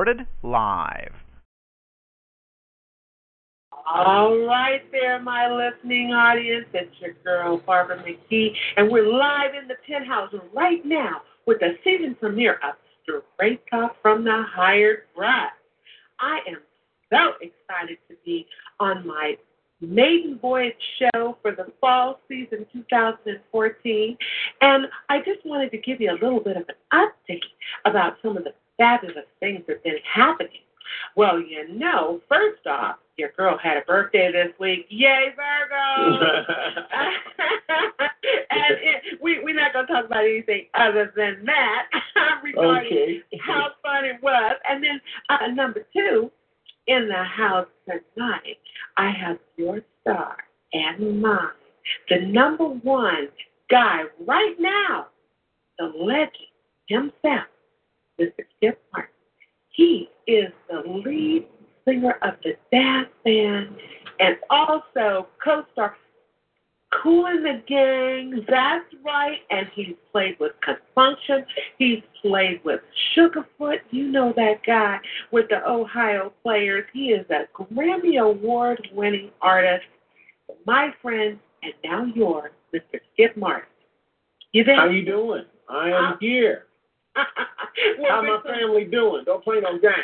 Recorded live. All right, there, my listening audience. It's your girl, Barbara McGee, and we're live in the penthouse right now with the season premiere of Straight Talk from the Hired Bride. I am so excited to be on my maiden voyage show for the fall season 2014, and I just wanted to give you a little bit of an update about some of the fabulous things have been happening. Well, you know, first off, your girl had a birthday this week. Yay, Virgo! and it, we, we're not going to talk about anything other than that regarding Okay. how fun it was. And then uh, number two, in the house tonight, I have your star and mine, the number one guy right now, the legend himself, Mr. Skip Martin. He is the lead singer of the Dazz Band and also co-star Kool & the Gang. That's right. And he's played with Con Funk Shun. He's played with Sugarfoot. You know that guy with the Ohio Players. He is a Grammy Award-winning artist. My friend, and now yours, Mr. Skip Martin. You there? How you doing? I am Uh, here. Well, How my family doing? Don't play no games.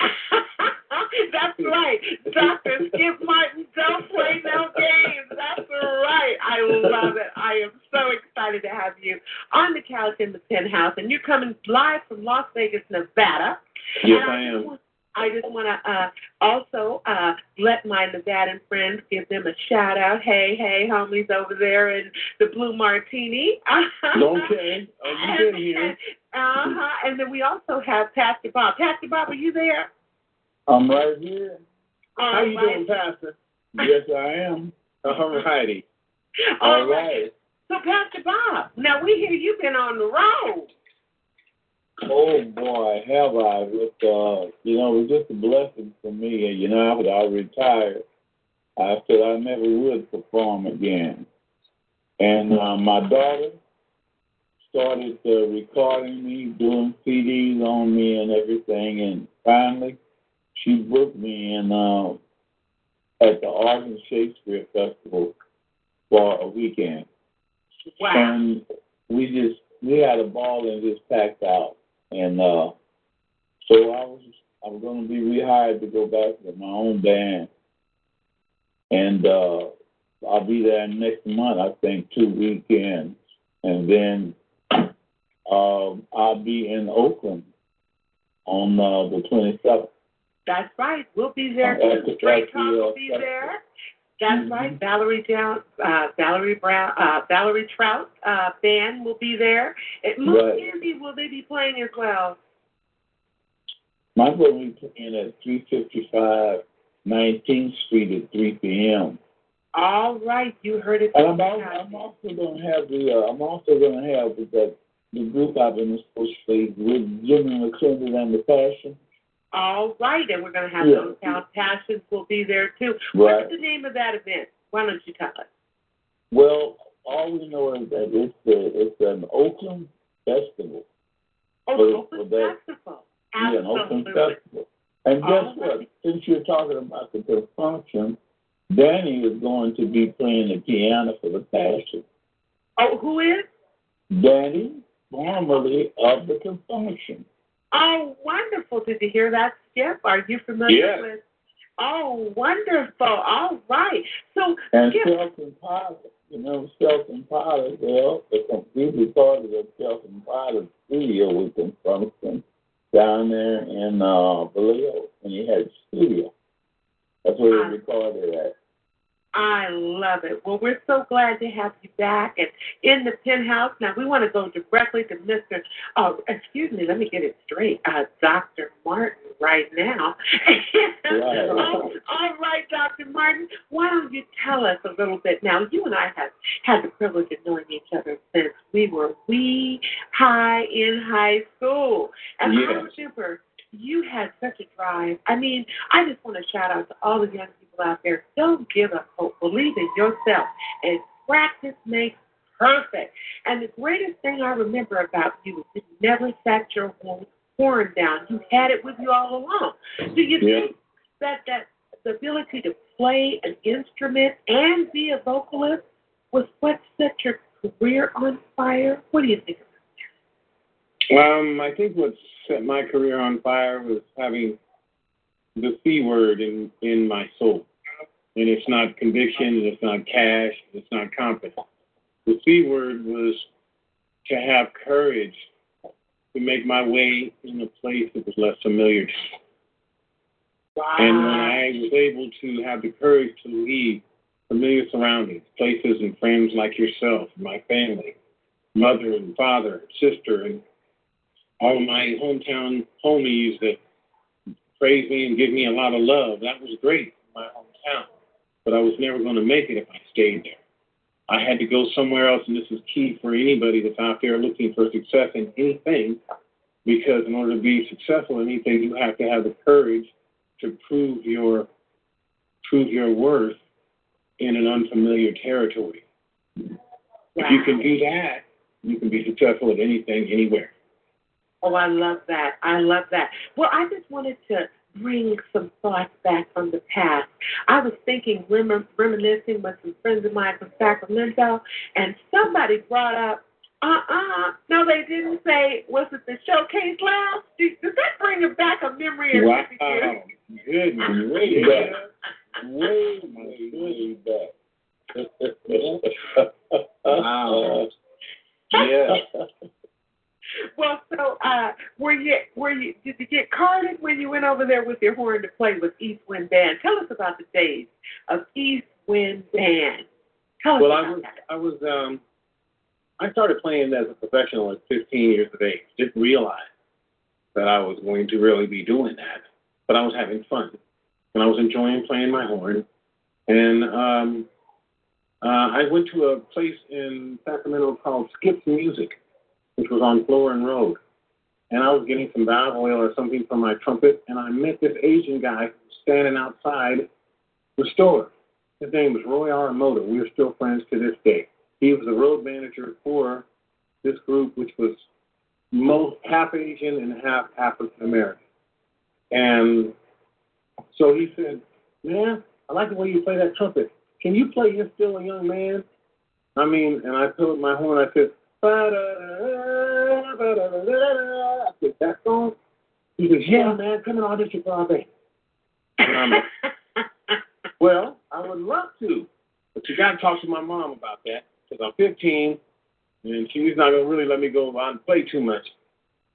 That's right. Dr. Skip Martin, don't play no games. That's right. I love it. I am so excited to have you on the couch in the penthouse. And you're coming live from Las Vegas, Nevada. Yes, And I just am. I just want to uh, also uh, let my Nevadan friends give them a shout out. Hey, hey, homies over there in the Blue Martini. Okay. Oh, you been here. Uh huh. And then we also have Pastor Bob. Pastor Bob, are you there? I'm right here. All How you doing, Pastor? Yes, I am. All righty. All right. So, Pastor Bob, now we hear you've been on the road. Oh boy, have I! With uh, you know, it was just a blessing for me. You know, after I retired, I said I never would perform again. And uh, my daughter started uh, recording me, doing CDs on me, and everything. And finally, she booked me in uh, at the Arden Shakespeare Festival for a weekend. Wow. And we just we had a ball and just packed out. And uh so I was I was gonna be rehired to go back to my own band. And uh I'll be there next month, I think two weekends. And then um I'll be in Oakland on uh, the twenty seventh. That's right. We'll be there. Uh, the- Straight Talk will uh, be there. That's Mhm. right. Valerie Down, uh, Valerie Brown, uh, Valerie Trout uh, band will be there. At Moon Right. Candy, will they be playing as well? My boy will be playing at three fifty five 19th Street at three PM. All right, you heard it. And I'm, al- I'm also going to have the, uh, I'm also to have the, the group I've been supposed to play with Jimmy McClendon and the Passion. All right, and we're going to have Yeah. those Town Passions will be there too. Right. What's the name of that event? Why don't you tell us? Well, all we know is that it's the, it's an Oakland festival. Oh, For- the Open for that- Festival. Yeah, an Oakland festival. And guess All what? right. Since you're talking about the function, Danny is going to be playing the piano for the Passion. Oh, who is? Danny, formerly of the Con Funk Shun. Oh, wonderful. Did you hear that, Skip? Are you familiar Yes. with? Oh, wonderful. All right. So, And Skip, Potter, you know, Potter, well, the we recorded at Shelton Potter's studio with them function down there in uh Vallejo, and he had a studio. That's where he recorded at. I love it. Well, we're so glad to have you back and in the penthouse. Now, we want to go directly to Mr. Oh, excuse me, let me get it straight. Uh, Dr. Martin, right now. Right. all, all right, Dr. Martin, why don't you tell us a little bit? Now, you and I have had the privilege of knowing each other since we were wee high in high school. And I Yes. remember you had such a drive. I mean, I just want to shout out to all the young people out there. Don't give up hope. Believe in yourself. And practice makes perfect. And the greatest thing I remember about you is you never sat your horn horn down. You had it with you all along. Do you Yeah. think that that the ability to play an instrument and be a vocalist was what set your career on fire? What do you think? About that? Um, I think what set my career on fire was having the C word in in my soul, and it's not conviction, it's not cash, it's not confidence. The C word was to have courage to make my way in a place that was less familiar to me. Wow. And when I was able to have the courage to leave familiar surroundings, places and friends like yourself, my family, mother and father, sister, and all of my hometown homies that praise me and give me a lot of love, that was great in my hometown. But I was never going to make it if I stayed there. I had to go somewhere else, and this is key for anybody that's out there looking for success in anything, because in order to be successful in anything, you have to have the courage to prove your prove your worth in an unfamiliar territory. If you can do that, you can be successful at anything, anywhere. Oh, I love that. I love that. Well, I just wanted to bring some thoughts back from the past. I was thinking, rem- reminiscing with some friends of mine from Sacramento, and somebody brought up, uh-uh, no, they didn't say, was it the Showcase Lounge? Does does that bring back a memory of Wow. you? Goodness. Way back. Way, Way back. Wow. yeah. Well, so uh, were you were you did you get carded when you went over there with your horn to play with East Wind Band? Tell us about the days of East Wind Band. Tell us Well, I was, that. I was, um, I started playing as a professional at 15 years of age. Didn't realize that I was going to really be doing that, but I was having fun, and I was enjoying playing my horn. And um, uh, I went to a place in Sacramento called Skip's Music, which was on Florin Road. And I was getting some valve oil or something for my trumpet, and I met this Asian guy standing outside the store. His name was Roy Aramoto. We are still friends to this day. He was the road manager for this group, which was most half Asian and half African American. And so he said, Man, I like the way you play that trumpet. Can you play You're Still a Young Man? I mean, and I pulled my horn. I said, "Ba-da-da, ba-da-da-da-da." I said, That song? He goes, Yeah, man, come and audition for our band. Like, well, I would love to, but you got to talk to my mom about that because I'm 15 and she's not going to really let me go out and play too much.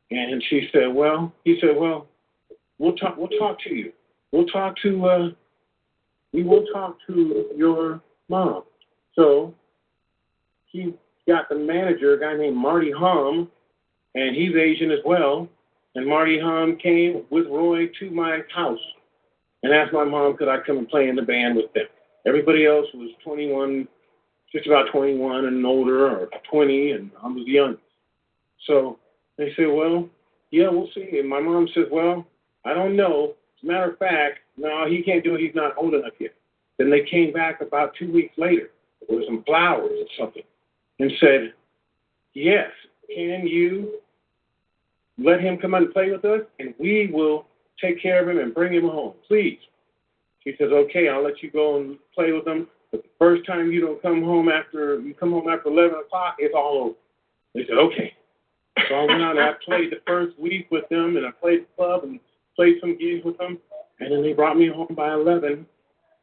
And she said, well, he said, well, we'll talk. We'll talk to you. We'll talk to. Uh, we will talk to your mom. So he got the manager, a guy named Marty Hum, and he's Asian as well. And Marty Hum came with Roy to my house and asked my mom could I come and play in the band with them. Everybody else was 21, just about 21 and older, or 20, and I was young. So they said, well, yeah, we'll see. And my mom says, well, I don't know. As a matter of fact, no, he can't do it. He's not old enough yet. Then they came back about two weeks later with some flowers or something and said, yes, can you let him come out and play with us, and we will take care of him and bring him home, please. She says, okay, I'll let you go and play with him. But the first time you don't come home after you come home after eleven o'clock, it's all over. They said, okay. So I went out and I played the first week with them, and I played the club and played some gigs with them, and then they brought me home by eleven.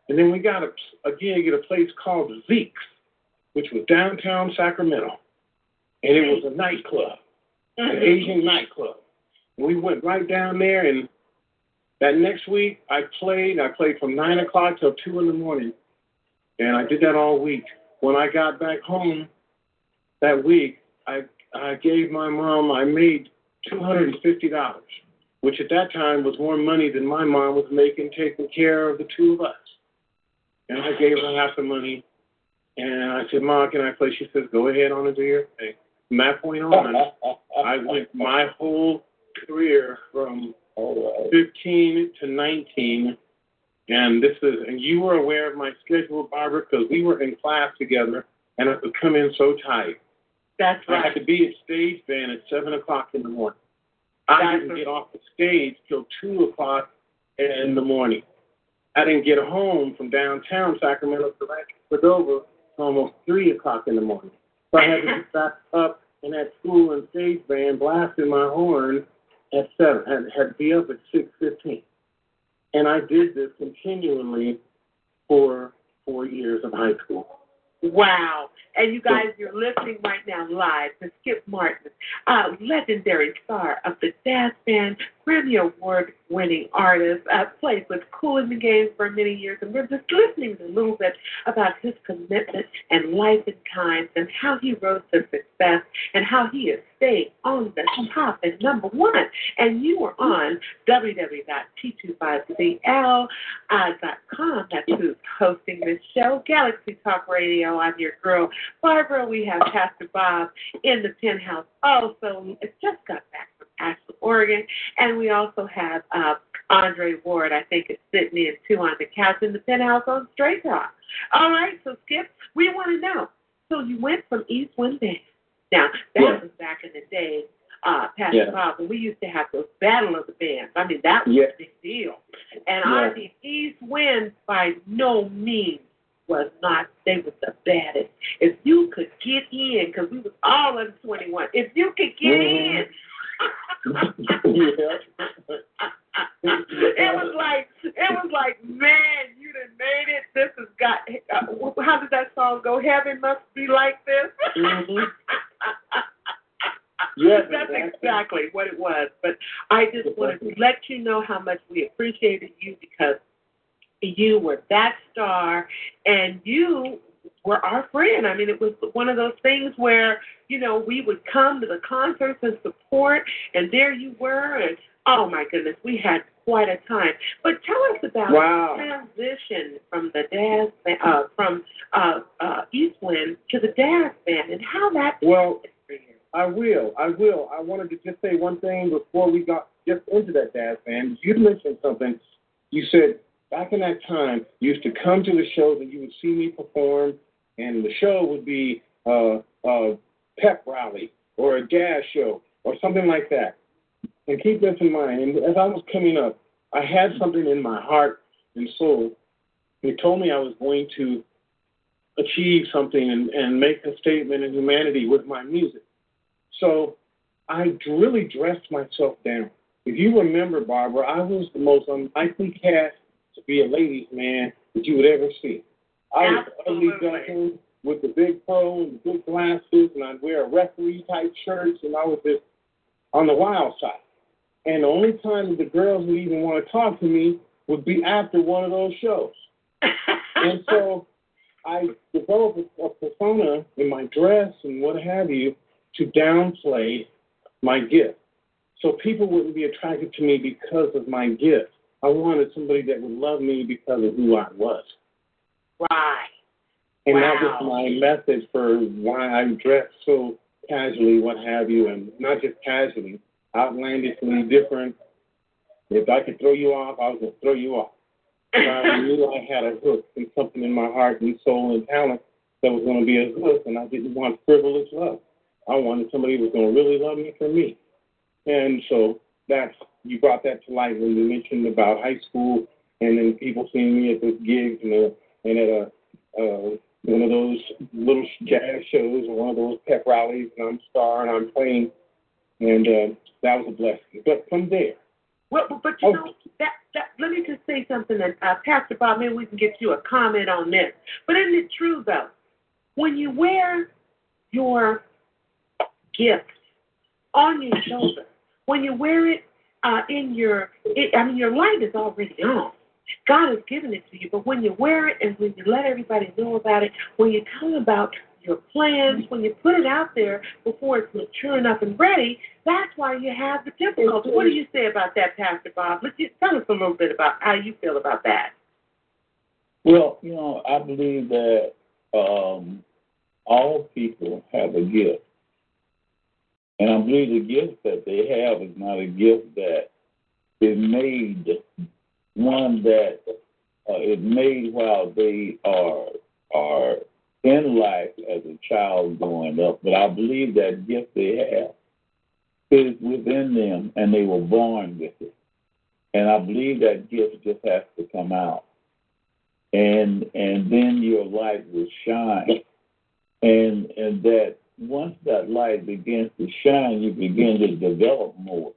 And then we got a, a gig at a place called Zeke's, which was downtown Sacramento, and it was a nightclub, an mm-hmm. Asian nightclub. We went right down there, and that next week I played. I played from nine o'clock till two in the morning, And I did that all week. When I got back home that week, I I gave my mom. I made two hundred and fifty dollars, which at that time was more money than my mom was making taking care of the two of us. And I gave her half the money. And I said, Mom, can I play? She says, Go ahead on and do your thing. From that point on, I went my whole career from right. 15 to 19. And this is, and you were aware of my schedule, Barbara, because we were in class together, and I would come in so tight. That's I right. had to be at stage band at seven o'clock in the morning. I That's didn't right. get off the stage till two o'clock in the morning. I didn't get home from downtown Sacramento to Cordova till almost three o'clock in the morning. So I had to be back up and at school and stage band blasting my horn at seven. Had to be up at six fifteen. And I did this continually for four years of high school. Wow. And you guys, you're listening right now live to Skip Martin, uh, legendary star of the Dazz Band, Grammy Award winning artist, uh, played with Kool & the Gang for many years. And we're just listening a little bit about his commitment and life and times and how he rose to success and how he is staying on the top and number one. And you are on www.t25cl.com. That's who's hosting this show, Galaxy Talk Radio. I'm your girl, Barbara. We have Pastor Bob in the penthouse also. It just got back from Ashland, Oregon. And we also have uh, Andre Ward, I think, is sitting in too on the couch in the penthouse on Straight Talk. All right, so Skip, we want to know. So you went from East Wind Band. Now, that Yeah. was back in the day, uh, Pastor Yeah. Bob, when we used to have those Battle of the Bands. I mean, that was Yeah. a big deal. And I Yeah. mean, East Wind by no means was not, they was the baddest. If you could get in, because we was all under 21, if you could get Mhm. in, yeah. it was like it was like man, you done made it. This has got. Uh, how did that song go? Heaven must be like this. Mhm. Yes, that's exactly. exactly what it was. But I just wanted to let you know how much we appreciated you because you were that star and you were our friend. I mean, it was one of those things where, you know, we would come to the concerts and support, and there you were, and oh my goodness, we had quite a time. But tell us about Wow. the transition from the ba- uh, from uh, uh, Eastwind to the Dazz Band, and how that Well, was for you. I will. I will. I wanted to just say one thing before we got just into that Dazz Band. You mentioned something. You said back in that time, used to come to the shows and you would see me perform, and the show would be uh, a pep rally or a jazz show or something like that. And keep this in mind. And as I was coming up, I had something in my heart and soul. It told me I was going to achieve something and, and make a statement in humanity with my music. So I really dressed myself down. If you remember, Barbara, I was the most unlikely cast to be a ladies' man that you would ever see. I was ugly Absolutely. with the big fro and the big glasses, and I'd wear a referee type shirts, and I was just on the wild side. And the only time that the girls would even want to talk to me would be after one of those shows. And so I developed a, a persona in my dress and what have you to downplay my gift. So people wouldn't be attracted to me because of my gift. I wanted somebody that would love me because of who I was. right. And that was my message for why I dress so casually, what have you, and not just casually, outlandishly different. If I could throw you off, I was going to throw you off. I knew I had a hook and something in my heart and soul and talent that was going to be a hook, and I didn't want frivolous love. I wanted somebody who was going to really love me for me. And so that's you brought that to light when you mentioned about high school and then people seeing me at the gigs and, uh, and at a uh, one of those little jazz shows or one of those pep rallies, and I'm star and I'm playing, and uh, that was a blessing. But from there, Well, but, but you Oh. know that that. Let me just say something, and uh, Pastor Bob, maybe we can get you a comment on this. But isn't it true though? When you wear your gift on your shoulder, when you wear it uh, in your, it, I mean, your light is already on. God has given it to you, but when you wear it and when you let everybody know about it, when you tell them about your plans, when you put it out there before it's mature enough and ready, that's why you have the difficulty. What do you say about that, Pastor Bob? Let's just tell us a little bit about how you feel about that. Well, you know, I believe that um, all people have a gift. And I believe the gift that they have is not a gift that is made, one that uh, is made while they are are in life as a child growing up. But I believe that gift they have is within them, and they were born with it. And I believe that gift just has to come out, and and then your light will shine, and and that once that light begins to shine, you begin to develop more.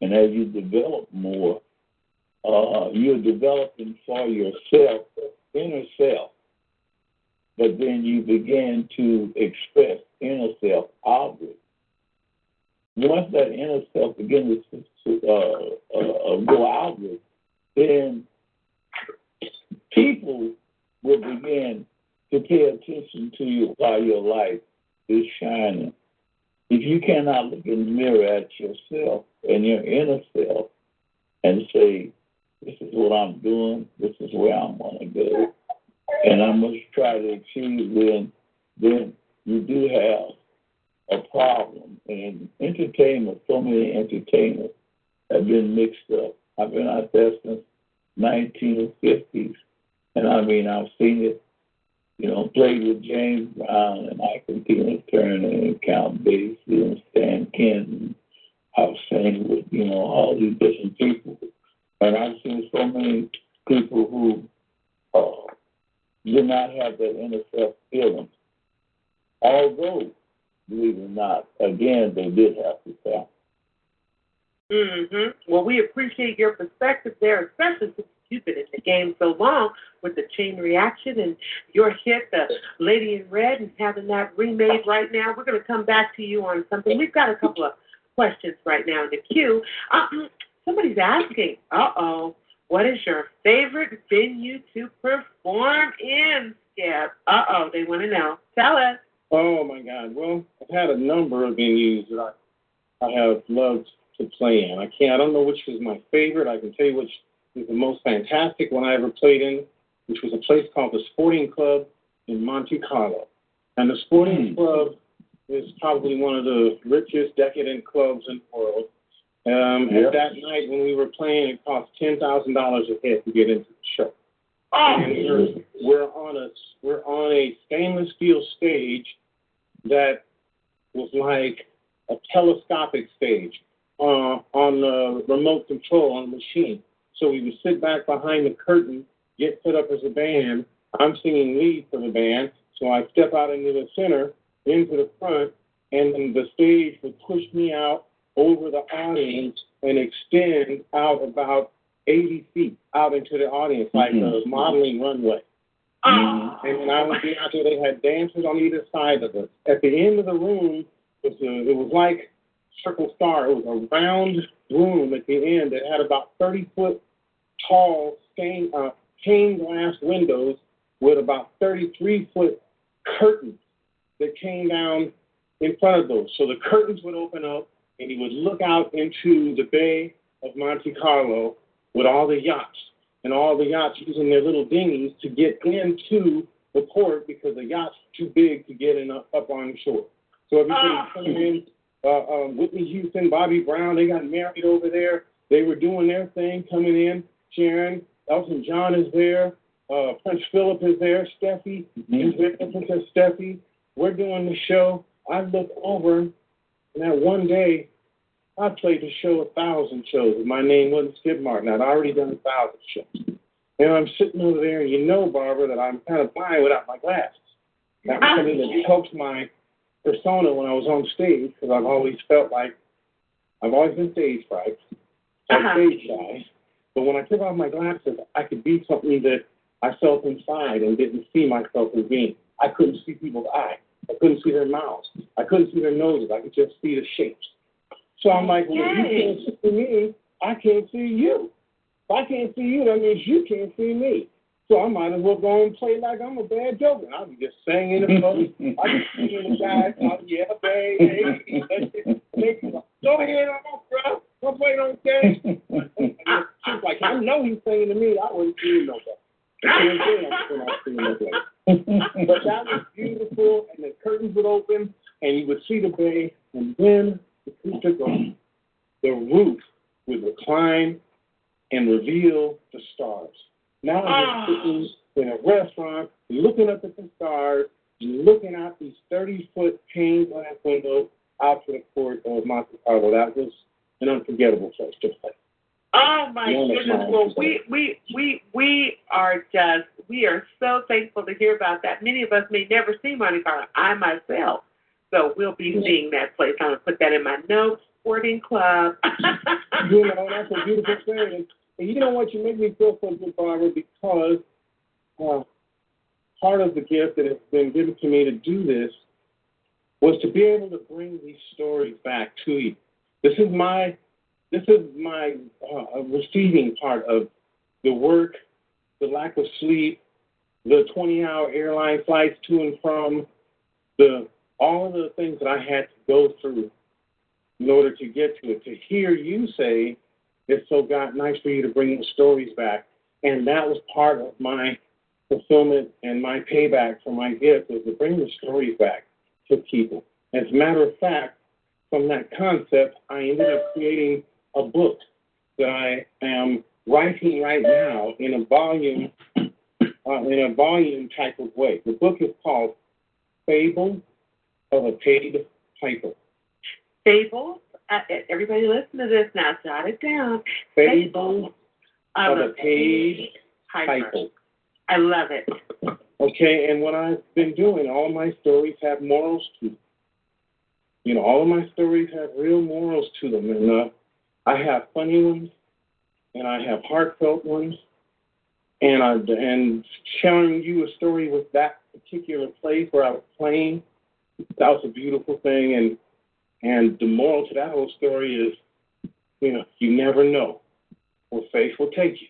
And as you develop more, uh, you're developing for yourself, inner self. But then you begin to express inner self outward. Once that inner self begins to uh, uh, go outward, then people will begin to pay attention to you while your life is shining. If you cannot look in the mirror at yourself and your inner self and say, This is what I'm doing, this is where I'm going to go, and I must try to achieve, then, then you do have a problem. And entertainment, so many entertainers have been mixed up. I've been out there since 1950s, and I mean, I've seen it you know, played with James Brown and Ike Tina Turner and Count Basie and Stan Kenton. I've seen with, you know, all these different people. And I've seen so many people who uh, did not have that inner self feeling. Although, believe it or not, again, they did have to fail. Mm-hmm. Well, we appreciate your perspective there, especially you've been in the game so long with the chain reaction and your hit, the Lady in Red, and having that remade right now. We're going to come back to you on something. We've got a couple of questions right now in the queue. Um, somebody's asking, uh oh, what is your favorite venue to perform in, Skip? Uh oh, they want to know. Tell us. Oh my God. Well, I've had a number of venues that I I have loved to play in. I can't. I don't know which is my favorite. I can tell you which is the most fantastic one I ever played in, which was a place called the Sporting Club in Monte Carlo. And the Sporting mm. Club is probably one of the richest, decadent clubs in the world. Um, yep. And that night when we were playing, it cost ten thousand dollars a head to get into the show. Oh. And we're, we're on a we're on a stainless steel stage that was like a telescopic stage uh, on the remote control on the machine. So we would sit back behind the curtain, get set up as a band. I'm singing lead for the band. So I step out into the center, into the front, and then the stage would push me out over the audience and extend out about 80 feet out into the audience, like mm-hmm. a modeling runway. Mm-hmm. And when I was out there, they had dancers on either side of us. At the end of the room, it was, a, it was like Circle Star. It was a round room at the end that had about 30 foot tall stained, uh, stained glass windows with about 33 foot curtains that came down in front of those. So the curtains would open up and he would look out into the bay of Monte Carlo with all the yachts and all the yachts using their little dinghies to get into the port because the yacht's too big to get in up, up on shore. So everybody's ah. coming in. Uh, um, Whitney Houston, Bobby Brown, they got married over there. They were doing their thing, coming in. Sharon, Elton John is there, uh, Prince Philip is there, Steffi mm-hmm. is there, Princess Steffi. We're doing the show. I look over, and that one day, I played the show a thousand shows. My name wasn't Skip Martin. I'd already done a thousand shows. And I'm sitting over there, and you know, Barbara, that I'm kind of blind without my glasses. That was something that helped my persona when I was on stage, because I've always felt like I've always been stage fright, uh-huh. stage shy. But when I took off my glasses, I could be something that I felt inside and didn't see myself as being. I couldn't see people's eyes. I couldn't see their mouths. I couldn't see their noses. I could just see the shapes. So I'm like, well, if you can't see me, I can't see you. if I can't see you, that means you can't see me. So I might as well go and play like I'm a bad joker. I'll be just singing and floating. I be singing the guys, oh, yeah, baby. Go ahead, on, bro. Go play on stage. She's like, I know he's singing to me. I wouldn't see no better. but that was beautiful, and the curtains would open, and you would see the bay, and then the creature goes, the roof would recline and reveal the stars. Now Ah. you're sitting in a restaurant, looking up at the stars, looking out these 30 foot pane glass windows out to the port of Monte Carlo. That was an unforgettable place to play. Oh my goodness! Well, we we we we are just we are so thankful to hear about that. Many of us may never see Monte Carlo. I myself, so we'll be seeing that place. I'm gonna put that in my notes. Sporting Club. you know, that's a beautiful thing. And, and you know what? You make me feel so good, Barbara, because uh, part of the gift that has been given to me to do this was to be able to bring these stories back to you. This is my this is my uh, receiving part of the work, the lack of sleep, the 20-hour airline flights to and from, the all of the things that I had to go through in order to get to it. To hear you say, it's so God nice for you to bring the stories back. And that was part of my fulfillment and my payback for my gift was to bring the stories back to people. As a matter of fact, from that concept, I ended up creating a book that I am writing right now in a volume, uh, in a volume type of way. The book is called Fable of a Paid Piper. Fables. Uh, everybody, listen to this now. Jot it down. Fable of of a paid piper. Piper. I love it. Okay, and what I've been doing, all my stories have morals to them. You know, all of my stories have real morals to them, and uh, I have funny ones, and I have heartfelt ones, and I and sharing you a story with that particular place where I was playing, that was a beautiful thing, and and the moral to that whole story is, you know, you never know where faith will take you.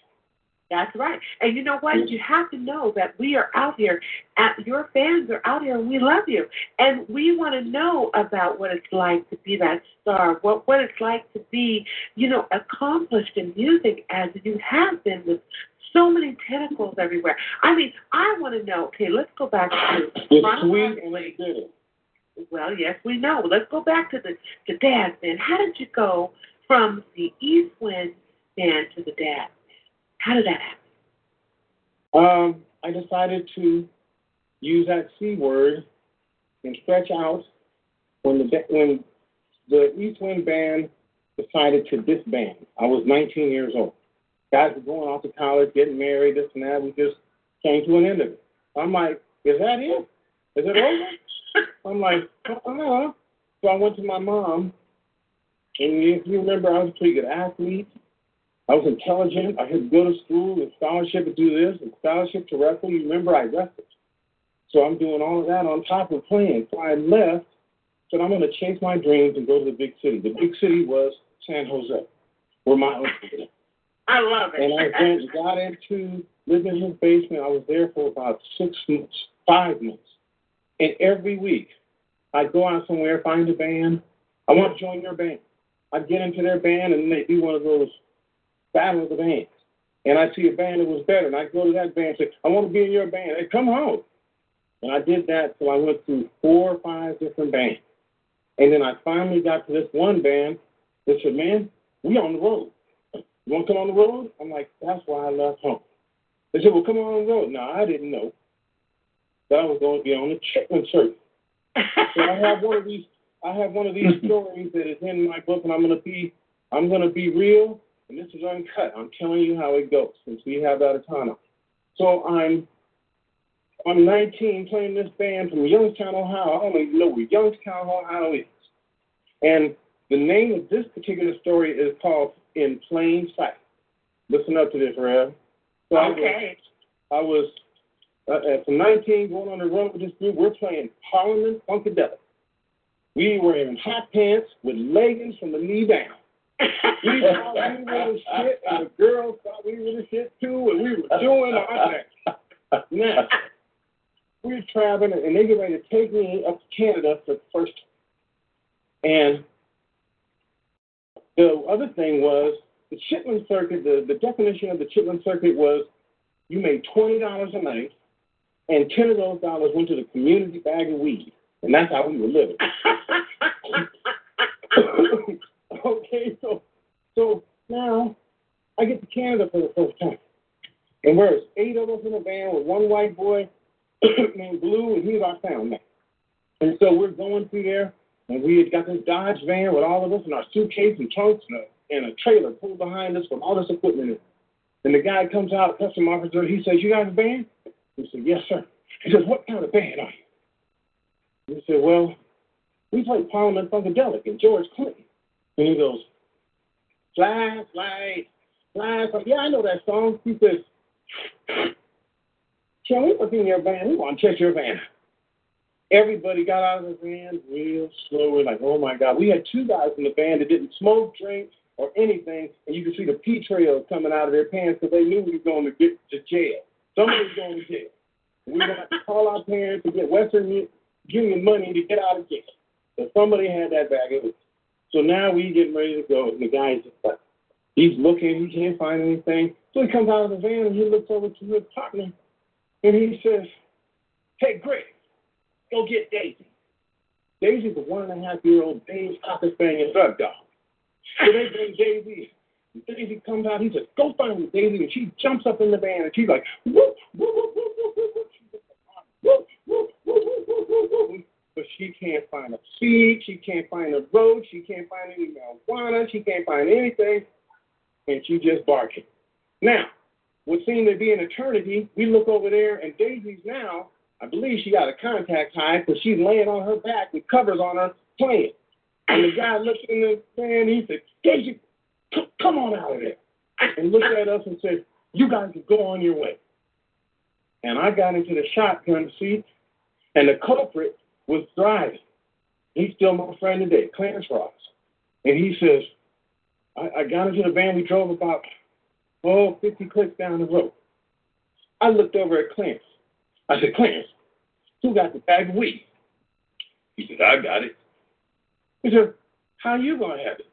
That's right. And you know what? You have to know that we are out here. At, your fans are out here, and we love you. And we want to know about what it's like to be that star, what what it's like to be, you know, accomplished in music as you have been with so many tentacles everywhere. I mean, I want to know. Okay, let's go back to It's sweet and chronologically. it's bitter. Well, yes, we know. Let's go back to the to Dazz then. How did you go from the East Wind band to the Dazz? How did that happen? Um, I decided to use that C word and stretch out when the when the East Wind Band decided to disband. I was 19 years old. Guys were going off to college, getting married, this and that. We just came to an end of it. I'm like, is that it? Is it over? I'm like, uh-uh. So I went to my mom, and if you remember, I was a pretty good athlete. I was intelligent. I had to go to school and scholarship to do this and scholarship to wrestle. You remember I wrestled. So I'm doing all of that on top of playing. So I left, said I'm going to chase my dreams and go to the big city. The big city was San Jose, where my uncle lived. I love it. And I went got into living in his basement. I was there for about six months, five months. And every week, I'd go out somewhere, find a band. I want to join your band. I'd get into their band, and they'd do one of those battle of the bands. And I'd see a band that was better, and I'd go to that band and say, I want to be in your band. Hey, come home. And I did that till I went through four or five different bands. And then I finally got to this one band that said, Man, we on the road. You want to come on the road? I'm like, That's why I left home. They said, Well, come on the road. No, I didn't know that I was going to be on the Chitlin circuit. So I have one of these. I have one of these stories that is in my book, and I'm going to be. I'm going to be real, and this is uncut. I'm telling you how it goes since we have that autonomy. So I'm. I'm 19, playing this band from Youngstown, Ohio. I don't even know where Youngstown, Ohio is. And the name of this particular story is called In Plain Sight. Listen up to this, Rev. So I was, okay. I was uh, at from 19 going on the road with this group. We're playing Parliament Funkadelic. We were in hot pants with leggings from the knee down. We thought we were the shit, and the girls thought we were the shit too, and we were doing our thing. Now, we were traveling, and they get ready to take me up to Canada for the first time. And the other thing was the Chitlin circuit. The, the definition of the Chitlin circuit was you made twenty dollars a night, and ten of those dollars went to the community bag of weed, and that's how we were living. okay, so so now I get to Canada for the first time. And there's eight of us in a van with one white boy named Blue, and he's our sound man. And so we're going through there, and we had got this Dodge van with all of us in our suitcase and trunks and a, and a trailer pulled behind us with all this equipment. And the guy comes out, custom officer, he says, You got a band? We said, Yes, sir. He says, What kind of band are you? We said, Well, we play Parliament Funkadelic and George Clinton. And he goes, fly, fly, fly. Yeah, I know that song. He says, Can we look in your van? We want to check your van. Everybody got out of the van real slow. We're like, oh my God. We had two guys in the van that didn't smoke, drink, or anything, and you could see the pee trails coming out of their pants because they knew we were going to get to jail. Somebody was going to jail. We were going to call our parents to get Western Union money to get out of jail. So somebody had that bag it. So now we getting ready to go, and the guy's just like, he's looking, he can't find anything. So he comes out of the van and he looks over to his partner, and he says, "Hey, Greg, go get Daisy." Daisy's a one and a half year old Danish Cocker Spaniel drug dog. So they bring Daisy. Daisy comes out. He says, "Go find me, Daisy," and she jumps up in the van and she's like, "Whoop, whoop, whoop, whoop, whoop, whoop, whoop." Whoop, whoop, whoop, whoop, whoop, whoop, whoop. But she can't find a seed. She can't find a road. She can't find any marijuana. She can't find anything. And she just barking. Now, what seemed to be an eternity, we look over there, and Daisy's now, I believe she got a contact high because she's laying on her back with covers on her playing. And the guy looks in the fan, he said, Daisy, c- come on out of there. And looked at us and said, You guys can go on your way. And I got into the shotgun seat, and the culprit was driving. He's still my friend today, Clarence Ross. And he says, I, I got into the van, we drove about, oh, 50 clicks down the road. I looked over at Clarence. I said, Clarence, who got the bag of weed? He said, I got it. He said, how you going to have it?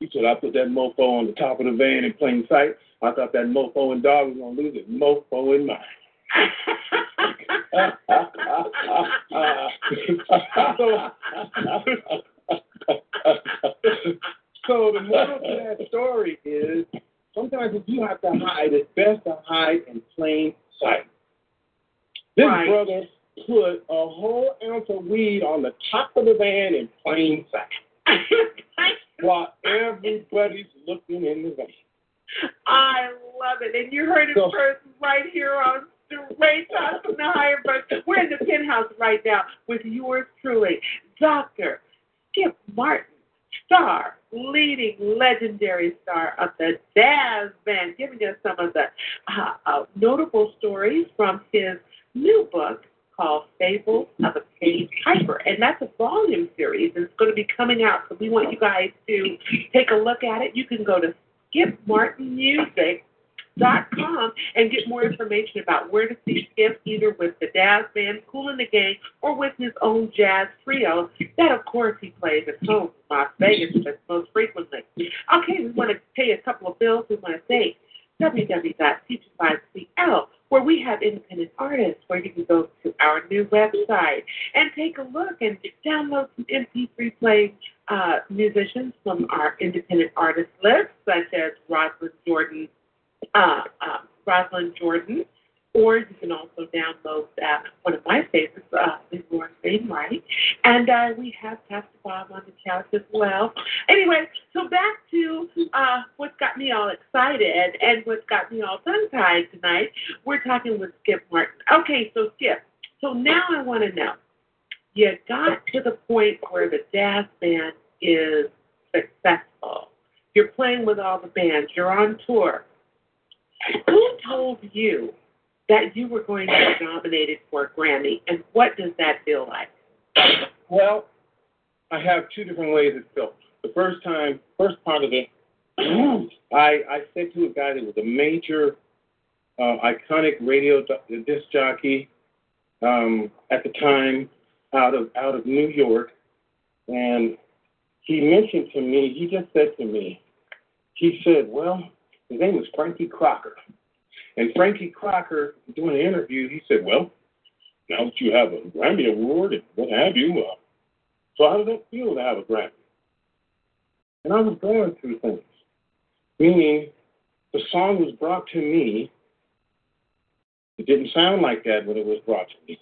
He said, I put that mofo on the top of the van in plain sight. I thought that mofo and dog was going to lose it. Mofo and mine. so, so the moral to that story is sometimes if you have to hide, it's best to hide in plain sight. This Right. brother put a whole ounce of weed on the top of the van in plain sight while everybody's looking in the van. I love it. And you heard it So- first right here on Ray Talk from the Higher But We're in the penthouse right now with yours truly, Dr. Skip Martin, star, leading legendary star of the Dazz Band, giving us some of the uh, uh, notable stories from his new book called Fables of a Cave Piper. And that's a volume series. and It's going to be coming out. So we want you guys to take a look at it. You can go to skipmartinmusic.com and get more information about where to see Skip either with the Dazz Band, Kool & the Gang, or with his own jazz trio that, of course, he plays at home in Las Vegas most frequently. Okay, we want to pay a couple of bills. We want to thank www.teach5cl, where we have independent artists, where you can go to our new website and take a look and download some MP3 plays uh, musicians from our independent artist list, such as Rosalind Jordan, uh, uh, Rosalind Jordan, or you can also download uh, one of my favorites, uh, Lauren Wainwright. And uh, we have Pastor Bob on the couch as well. Anyway, so back to uh, what's got me all excited and what's got me all tongue-tied tonight. We're talking with Skip Martin. Okay, so Skip, so now I want to know, you got to the point where the Dazz Band is successful. You're playing with all the bands. You're on tour. Who told you that you were going to be nominated for a Grammy, and what does that feel like? Well, I have two different ways it felt. The first time, first part of it, I I said to a guy that was a major, uh, iconic radio disc jockey um, at the time out of out of New York, and he mentioned to me. He just said to me, he said, "Well, his name was Frankie Crocker." And Frankie Crocker, doing an interview, he said, Well, now that you have a Grammy Award and what have you, uh, so how does it feel to have a Grammy? And I was going through things, meaning the song was brought to me. It didn't sound like that when it was brought to me.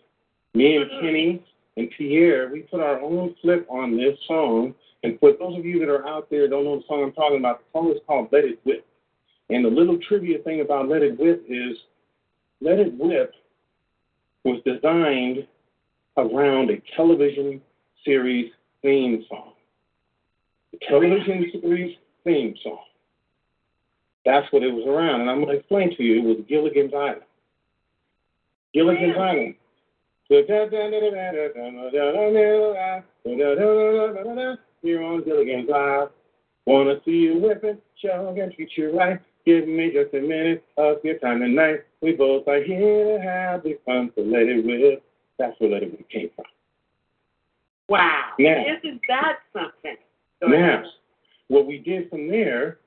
Me and Kenny and Pierre, we put our own flip on this song. And for those of you that are out there don't know the song I'm talking about, the song is called Let It Whip. And the little trivia thing about Let It Whip is Let It Whip was designed around a television series theme song. The television series theme song. That's what it was around. And I'm going to explain to you it was Gilligan's Island. Gilligan's Island. You're on Gilligan's Island. Wanna see you whipping, show and treat you right. Give me just a minute of your time tonight. We both are here to have the fun, so let it whip. That's where Let It Whip came from. Wow. Now, Isn't that something? Go now, what we did from there,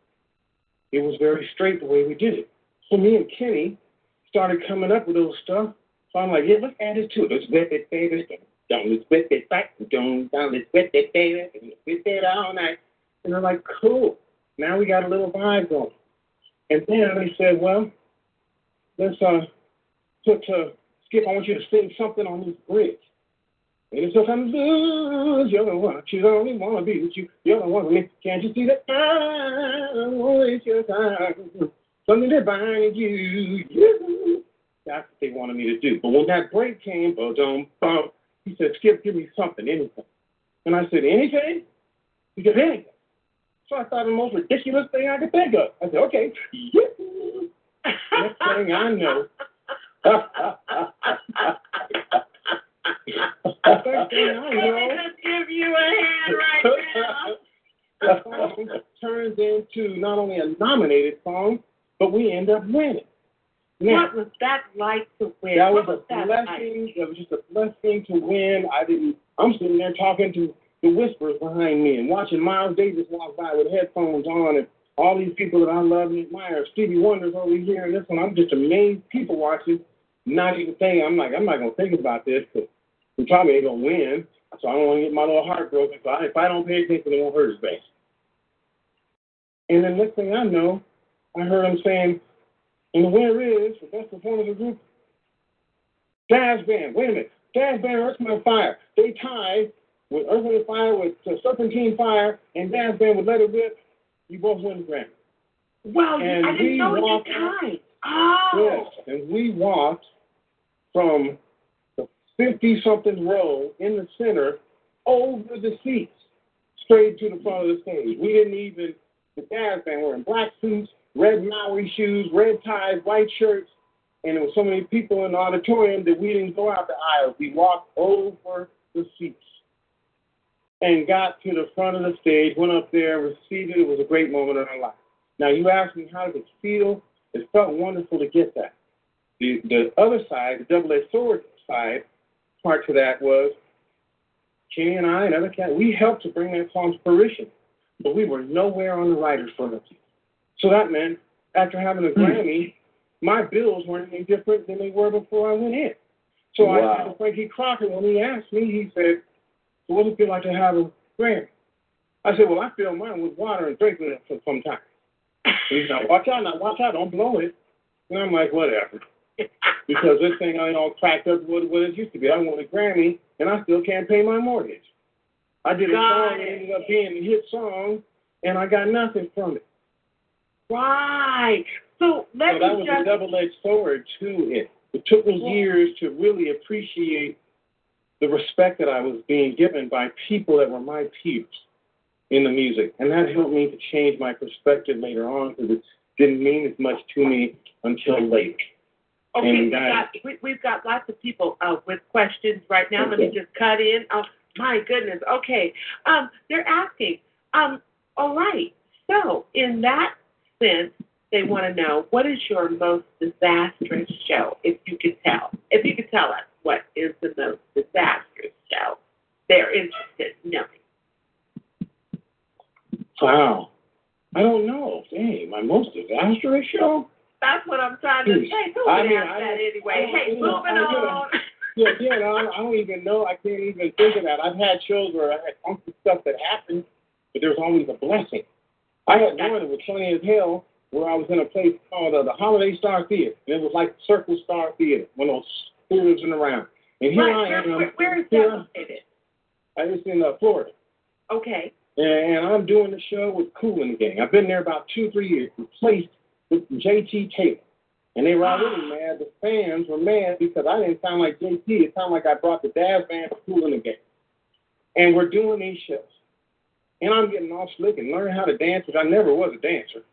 it was very straight the way we did it. So me and Kenny started coming up with those stuff. So I'm like, yeah, let's add it to it. Let's whip it, baby. Don't let's whip it back. Don't, don't let's whip it, baby. Let's whip it all night. And they're like, cool. Now we got a little vibe going. And then they said, well, let's uh put uh Skip, I want you to sing something on this bridge. And it's just I'm lose, you're the one. She's only wanna be with you. You're the one with me. Can't you see that I won't waste your time? Something divine you, you. That's what they wanted me to do. But when that break came, boom, bum, he said, Skip, give me something, anything. And I said, anything? He said, anything. So I thought the most ridiculous thing I could think of. I said, okay. Next thing I know. Next thing I Let know. me just give you a hand right now. the song turns into not only a nominated song, but we end up winning. Now, What was that like to win? that was what a was that like? blessing. That was just a blessing to win. I didn't. I'm sitting there talking to the whispers behind me and watching Miles Davis walk by with headphones on and all these people that I love and admire. Stevie Wonder's over here and this one. I'm just amazed people watching, not even thinking. I'm like, I'm not gonna think about this because we probably ain't gonna win. So I don't want to get my little heart broken. So I, if I don't pay attention, it won't hurt his face. And then next thing I know, I heard him saying, and the winner is, the best performer of the group, Dazz Band. Wait a minute. Dazz Band, Earth, Fire. They tied with Earth, and Fire, with Serpentine Fire, and Dazz Band with Let It Rip. You both win the Grammy. Wow, And I didn't we know walked- tied. Oh. Yes. And we walked from the 50 something row in the center over the seats straight to the front of the stage. We didn't even, the Dazz band were in black suits, red Maori shoes, red ties, white shirts, and there were so many people in the auditorium that we didn't go out the aisles. We walked over the seats and got to the front of the stage, went up there, received it. It was a great moment in our life. Now, you asked me, how did it feel? It felt wonderful to get that. The, the other side, the double-edged sword side, part to that was Kenny and I and other cats, we helped to bring that song to fruition, but we were nowhere on the writer's front. So that meant after having a hmm. Grammy, my bills weren't any different than they were before I went in. So I Wow. to Frankie Crocker, when he asked me, he said, so what does it feel like to have a Grammy? I said, well, I fill mine with water and drink it for some time. He said, watch out, now watch out, don't blow it. And I'm like, whatever. Because this thing ain't all cracked up what, what it used to be. I won a Grammy, and I still can't pay my mortgage. I did a Got song it. ended up being a hit song, and I got nothing from it. Right. So let so that was just a double-edged sword to it. It took me Yeah. years to really appreciate the respect that I was being given by people that were my peers in the music, and that helped me to change my perspective later on because it didn't mean as much to me until late. Okay, And we guys- got, we, we've got lots of people uh, with questions right now. Let me just cut in. Uh, My goodness. Okay. Um, they're asking. Um, all right. So in that sense, they want to know what is your most disastrous show, if you could tell. If you could tell us what is the most disastrous show, they're interested in knowing. Wow. I don't know. Dang, my most disastrous show? That's what I'm trying to say. Who I would mean, ask I that don't- anyway? I Hey, moving on. Yeah, yeah, no, I, I don't even know. I can't even think of that. I've had shows where I had funky stuff that happened, but there's always a blessing. I had one that was funny as hell where I was in a place called uh, the Holiday Star Theater, and it was like Circle Star Theater, one of those theaters in around. And here Right, I am. where, where, is here, that located? I was in uh, Florida. Okay. and I'm doing the show with Kool and the Gang. I've been there about two, three years, replaced with JT Taylor. And they were already mad. The fans were mad because I didn't sound like JT. It sounded like I brought the Dazz Band to Kool and the Gang. And we're doing these shows. And I'm getting all slick and learning how to dance, which I never was a dancer.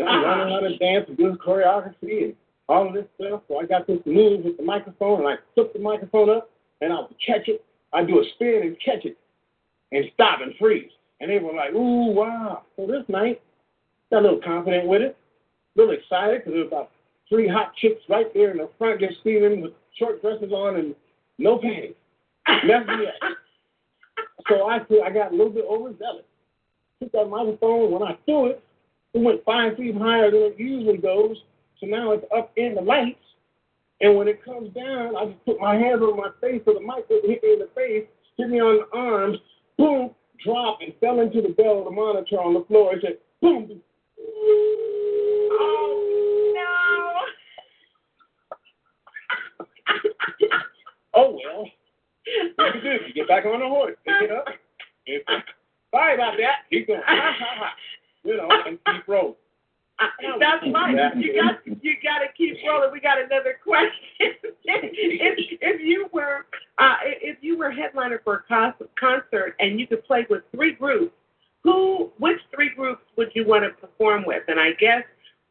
And I'm to dance and do choreography and all of this stuff. So I got this move with the microphone, and I flip the microphone up, and I'll catch it. I do a spin and catch it and stop and freeze. And they were like, ooh, wow. So this night, got a little confident with it, a little excited because there was about three hot chicks right there in the front just steaming with short dresses on and no panties. Me up. So I I got a little bit overzealous. Took that microphone, when I threw it, it went five feet higher than it usually goes. So now it's up in the lights. And when it comes down, I just put my hands on my face so the mic doesn't hit me in the face, hit me on the arms, boom, drop and fell into the bell of the monitor on the floor. It said, boom. Oh, no. Oh, well. What you do? You get back on the horse, pick it up. Sorry about that. Keep going. You know, and keep rolling. That's right. You got you got to keep rolling. We got another question. if if you were uh, if you were headliner for a con- concert and you could play with three groups, who which three groups would you want to perform with? And I guess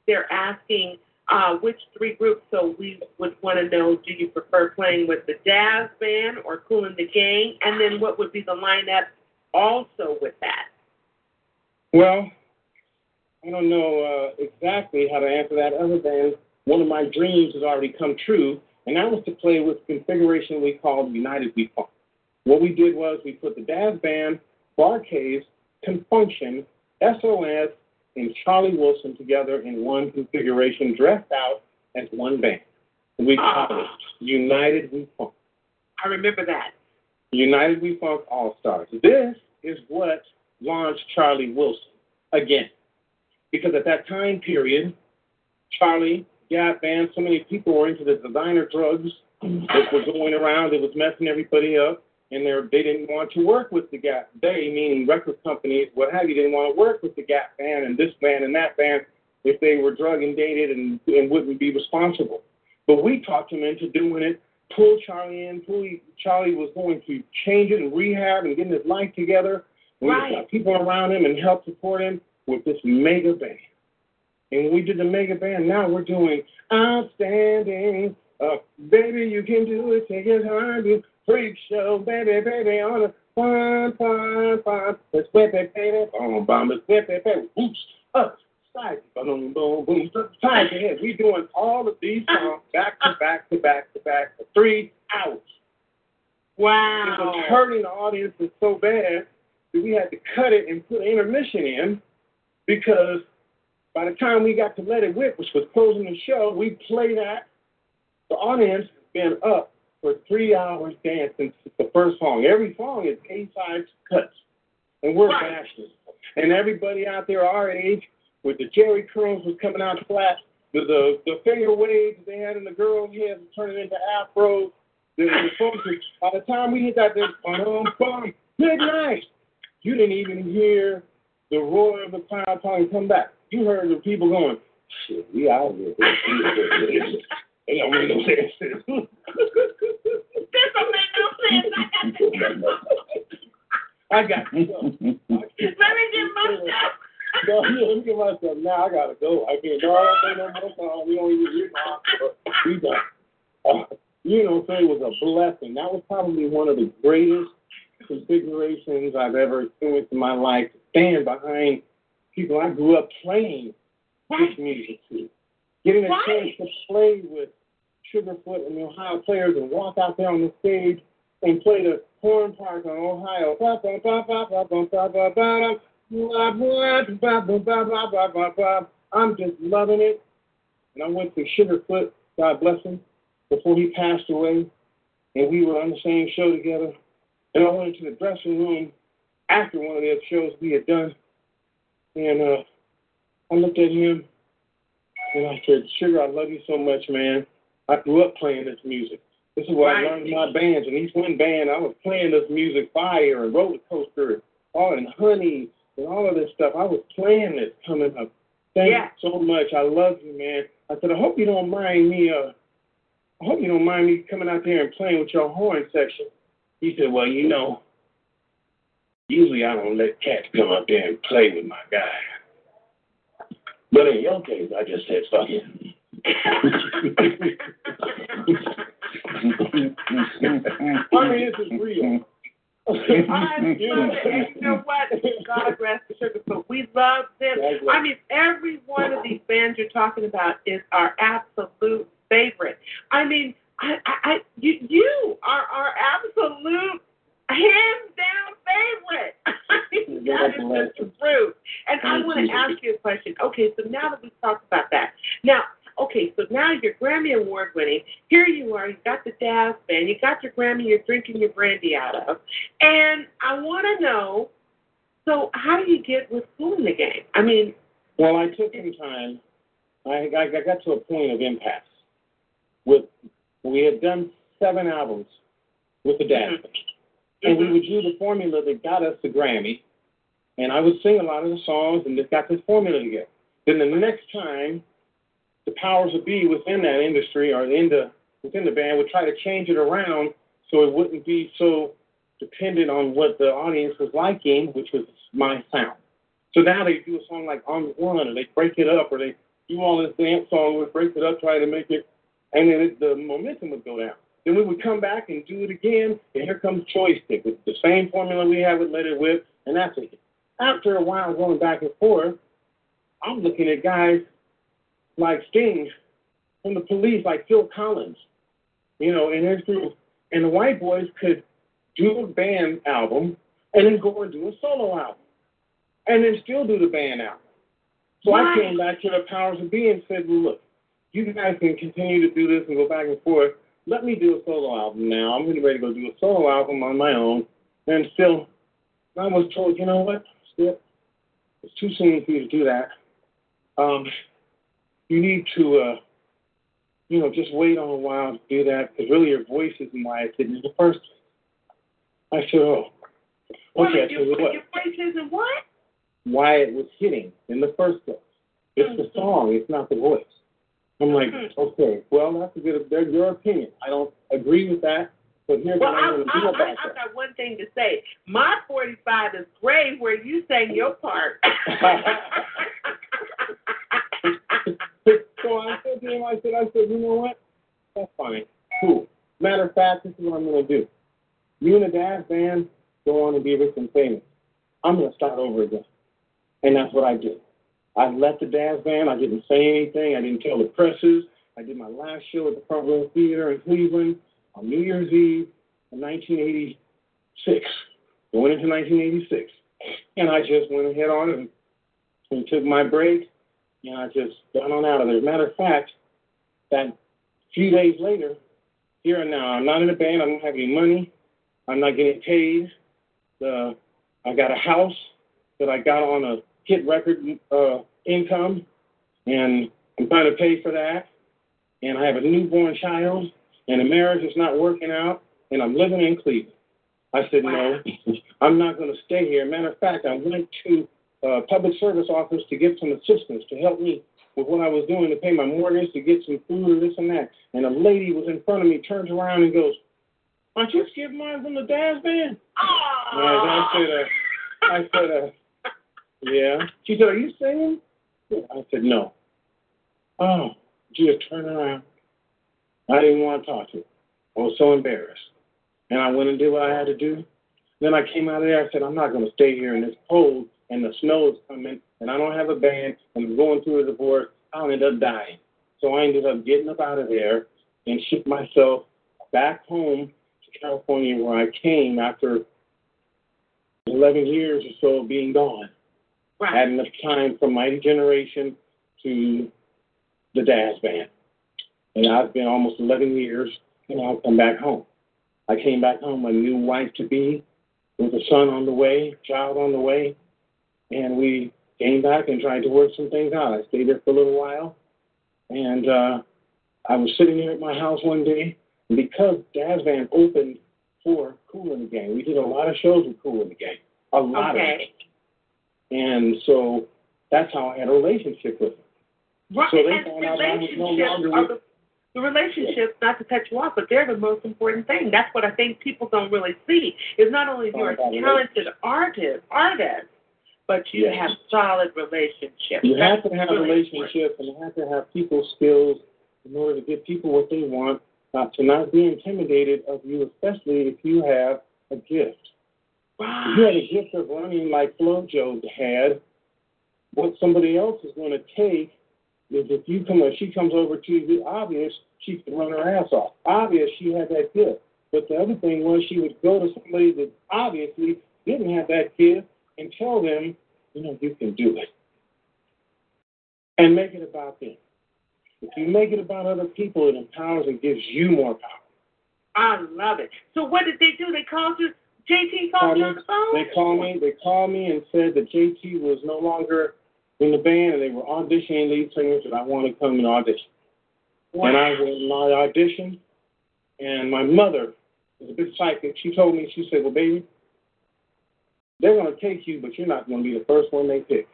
they're asking uh, which three groups. So we would want to know: Do you prefer playing with the Dazz Band or Kool and the Gang? And then what would be the lineup also with that? Well, I don't know uh, exactly how to answer that other than one of my dreams has already come true, and that was to play with configuration we called United We Funk. What we did was we put the Dazz Band, Bar-Kays, Confunction, SOS, and Charlie Wilson together in one configuration, dressed out as one band. And we called it United We Funk. I remember that. United We Funk All Stars. This is what launched Charlie Wilson again. Because at that time period, Charlie, Gap Band, so many people were into the designer drugs that were going around. It was messing everybody up. And they're, didn't want to work with the Gap. They, meaning record companies, what have you, didn't want to work with the Gap band and this band and that band if they were drug and dated and, and wouldn't be responsible. But we talked him into doing it pull Charlie in. Pull, Charlie was going to change it and rehab and getting his life together. We Right. got people around him and help support him with this mega band. And when we did the mega band, now we're doing outstanding. Uh, baby, you can do it. Take it hard. You freak show, baby, baby, on a fun, fun, fun. Let's whip it, baby. Boom, let's whip it, baby. Whoosh, up, side, boom, boom, boom, side head. We're doing all of these songs back to back to back to back for three hours. Wow. It was hurting the audiences so bad that we had to cut it and put an intermission in because by the time we got to Let It Whip, which was closing the show, we played that. The audience been up for three hours dancing since the first song. Every song is A-side cuts, and we're Right. And everybody out there our age, with the Jheri curls was coming out flat, the the, the finger waves they had in the girls' heads turning into afros. The, the folks, by the time we hit that, this bum bum, good night. You didn't even hear the roar of the crowd talking come back. You heard the people going, shit, we out here. They don't make no sense. This don't make no sense. I got to go. Let me get myself. No, yeah, let me get myself now. I gotta go. I can't. No, I don't think no more song. We don't even hear my. We done. Uh, you know, so it was a blessing. That was probably one of the greatest configurations I've ever experienced in my life to stand behind people I grew up playing right. this music to. Getting a right. chance to play with Sugarfoot and the Ohio players and walk out there on the stage and play the horn part on Ohio. I'm just loving it. And I went to Sugarfoot, God bless him, before he passed away. And we were on the same show together. And I went into the dressing room after one of the shows we had done. And uh, I looked at him and I said, Sugar, I love you so much, man. I grew up playing this music. This is where Right. I learned my bands. And each one band, I was playing this music, Fire and Roller Coaster, all and Honey, and all of this stuff. I was playing this coming up. Thank Yeah. you so much. I love you, man. I said, I hope you don't mind me. Uh, I hope you don't mind me coming out there and playing with your horn section. He said, Well, you know, usually I don't let cats come up there and play with my guy. But in your case, I just said, fuck it. I mean, this is real. I love it. And you know what? God rest the sugar, but we love them. I mean, every one of these bands you're talking about is our absolute favorite. I mean, I, I, I you, you are our absolute hands down favorite. That is just the truth. And I want to ask you a question. Okay, so now that we've talked about that, now okay, so now you're Grammy Award winning. Here you are, you got the Dazz band, you got your Grammy you're drinking your brandy out of. And I want to know, so how do you get with Kool and the Gang? I mean, Well, I took some time. I, I, I got to a point of impasse. With we had done seven albums with the Dad Mhm. Band, and we mm-hmm. would do the formula that got us the Grammy. And I would sing a lot of the songs, and just got this formula together. Then the next time, the powers that be within that industry or in the within the band would try to change it around so it wouldn't be so dependent on what the audience was liking, which was my sound. So now they do a song like On the Run, or they break it up, or they do all this dance song, would break it up, try to make it, and then it, the momentum would go down. Then we would come back and do it again, and here comes Joystick with the same formula we had with Let It Whip, and that's it. After a while going back and forth, I'm looking at guys like Sting from the police, like Phil Collins, you know, in his group. And the white boys could do a band album and then go and do a solo album and then still do the band album. So I came back to the powers of being and said, well, look, you guys can continue to do this and go back and forth. Let me do a solo album now. I'm getting ready to go do a solo album on my own. And still, I was told, you know what, Skip, it's too soon for you to do that. Um, you need to, uh, you know, just wait on a while to do that because really your voice isn't why it's in the first place. I said, oh, okay. I said, what? your voice isn't what? Why it was hitting in the first place. It's the song, it's not the voice. I'm like, Mhm. okay, well, that's a good, they're your opinion. I don't agree with that, but here's Well, what I, I'm going to I, do I, about I've that. got one thing to say. My 45 is great where you sang your part. so I said to him, I said, I said, you know what? That's fine. Cool. Matter of fact, this is what I'm going to do. You and the Dazz band go on to be rich and famous. I'm going to start over again. And that's what I did. I left the Dazz band. I didn't say anything. I didn't tell the presses. I did my last show at the Front Row Theater in Cleveland on New Year's Eve in 1986, going into 1986. And I just went ahead on and, and took my break, and I just got on out of there. Matter of fact, that few days later, here and now, I'm not in a band. I don't have any money. I'm not getting paid. Uh, I got a house that I got on a hit record uh, income, and I'm trying to pay for that. And I have a newborn child, and the marriage is not working out, and I'm living in Cleveland. I said, no, I'm not going to stay here. Matter of fact, I went to uh, public service office to get some assistance to help me with what I was doing to pay my mortgage, to get some food or this and that. And a lady was in front of me, turns around and goes, aren't you Skip Martin from the Dazz Band? And I said, uh, I said, uh, yeah. She said, are you singing? I said, no. Oh, she just turned around. I didn't want to talk to her. I was so embarrassed. And I went and did what I had to do. Then I came out of there. I said, I'm not going to stay here in this cold and the snow is coming and I don't have a band and I'm going through a divorce. I'll end up dying. So I ended up getting up out of there and shipped myself back home to California where I came after 11 years or so of being gone. Right. Had enough time from my Generation to the Dazz Band. And I've been almost 11 years, and I'll come back home. I came back home, a new wife to be, with a son on the way, child on the way, and we came back and tried to work some things out. I stayed there for a little while, and uh, I was sitting here at my house one day, and because Dazz Band opened for Kool and the Gang, we did a lot of shows with Kool and the Gang, a lot of. Okay. And so that's how I had a relationship with them. Right. So they found out I was no longer with- the, the relationships, not to cut you off, but they're the most important thing. That's what I think people don't really see. Is not only you're a talented artist, artist, but you Yes. have solid relationships. You That's have to have really relationships and you have to have people skills in order to give people what they want, not to not be intimidated of you, especially if you have a gift. You had a gift of running like FloJo had, what somebody else is going to take is if you come, if she comes over to you, obvious she can run her ass off. Obvious she had that gift. But the other thing was she would go to somebody that obviously didn't have that gift and tell them, you know, you can do it. And make it about them. If you make it about other people, it empowers and gives you more power. I love it. So what did they do? They called you. JT called you on the phone. They called me. They called me and said that JT was no longer in the band, and they were auditioning lead singers, and I wanted to come and audition. And I went and I auditioned, and my mother was a big psychic. She told me, she said, "Well, baby, they're going to take you, but you're not going to be the first one they pick."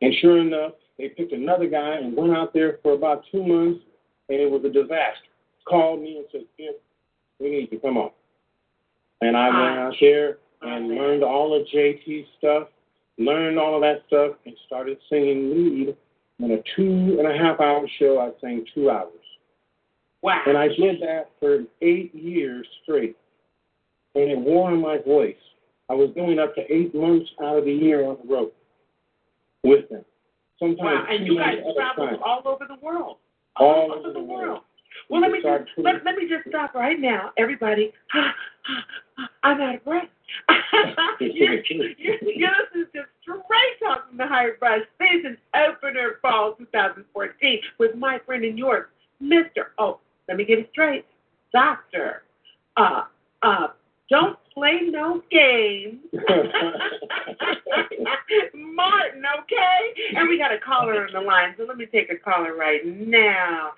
And sure enough, they picked another guy and went out there for about two months, and it was a disaster. Called me and said, "Skip, we need to come on." And I went ah. out there and learned all of JT's stuff, learned all of that stuff, and started singing lead. In a two and a half hour show, I sang two hours. Wow. And I did that for eight years straight. And it wore on my voice. I was doing up to eight months out of the year on the road with them. Sometimes Wow. And you guys months at a travel all over the world. All over over the the world. world. Well, let me just let, let me just stop right now, everybody. I'm out of breath. you're, you're, you're listening to Straight Talk from the Higher Brush season opener fall 2014 with my friend in yours, Mister. Oh, let me get it straight, Doctor. Uh, uh, don't play no games. Martin, okay? And we got a caller on the line, so let me take a caller right now.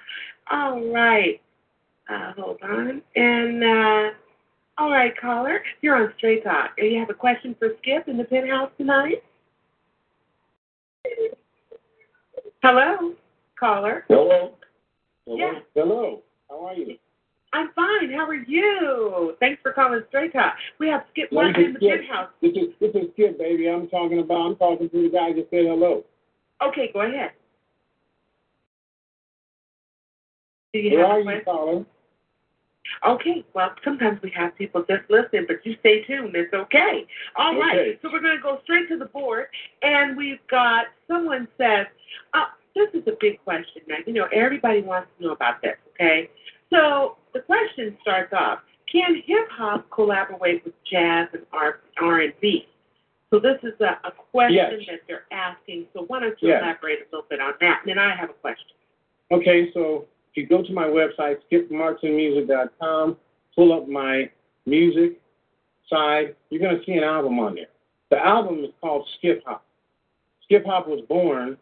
All right. Uh, hold on. And, uh, all right, caller, you're on Straight Talk. Do you have a question for Skip in the penthouse tonight? Hello, caller. Hello. Hello. Yeah. Hello. How are you? I'm fine. How are you? Thanks for calling Straight Talk. We have Skip Martin in the Skip. penthouse. This is this is Skip, baby. I'm talking about. I'm talking to the guy that said hello. Okay, go ahead. Do you Where have are a you, question? caller? Okay, well, sometimes we have people just listening, but you stay tuned. It's okay. All right, Okay. so we're going to go straight to the board, and we've got someone says, uh, this is a big question now. You know, everybody wants to know about this, okay? So the question starts off, can hip-hop collaborate with jazz and R- R&B? So this is a, a question Yes. that they're asking, so why don't you Yes. elaborate a little bit on that? And then I have a question. Okay, so if you go to my website, skipmartinmusic.com, pull up my music side, you're going to see an album on there. The album is called Skip Hop. Skip Hop was born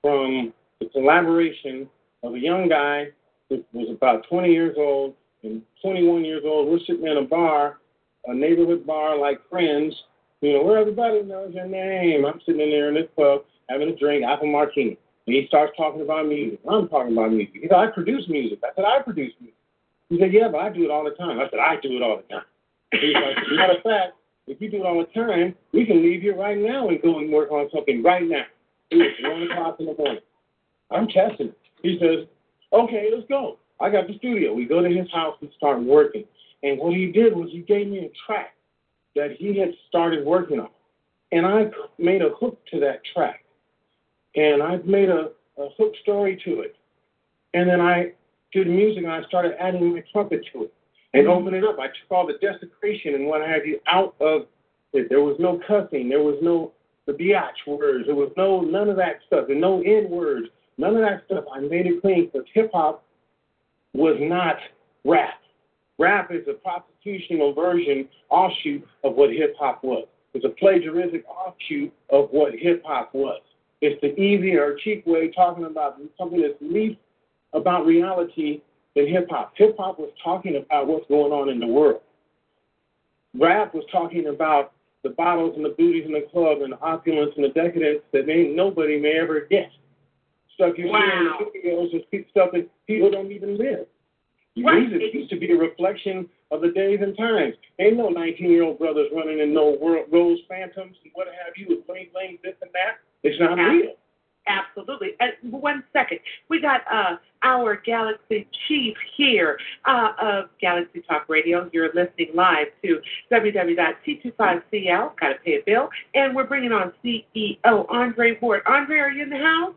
from the collaboration of a young guy who was about 20 years old and 21 years old. We're sitting in a bar, a neighborhood bar like friends, you know, where everybody knows your name. I'm sitting in there in this pub having a drink, apple martini. And he starts talking about music. I'm talking about music. He said, I produce music. I said, I produce music. He said, Yeah, but I do it all the time. I said, I do it all the time. He's like, Matter of fact, if you do it all the time, we can leave here right now and go and work on something right now. It was one o'clock in the morning. I'm testing. He says, Okay, let's go. I got the studio. We go to his house and start working. And what he did was he gave me a track. that he had started working on. And I made a hook to that track. And I made a, a hook story to it. And then I did music and I started adding my trumpet to it and mm-hmm. opened it up. I took all the desecration and what have you out of it. There was no cussing. There was no the biatch words. There was no none of that stuff and no N words. None of that stuff. I made it clean because hip hop was not rap. Rap is a prostitutional version, offshoot of what hip hop was. It's a plagiaristic offshoot of what hip hop was. It's the easy or cheap way talking about something that's least about reality than hip hop. Hip hop was talking about what's going on in the world. Rap was talking about the bottles and the booties in the club and the opulence and the decadence that may, nobody may ever get. Stuff you Wow. see in the videos is stuff that people don't even live. Right. Music used to be a reflection of the days and times. Ain't no 19 year old brothers running in no world, rose phantoms and what have you with bling bling, this and that. It's not Yeah. real. Absolutely. Uh, one second. We got uh, our Galaxy Chief here uh, of Galaxy Talk Radio. You're listening live to www.t25cl. Got to pay a bill. And we're bringing on CEO Andre Ward. Andre, are you in the house?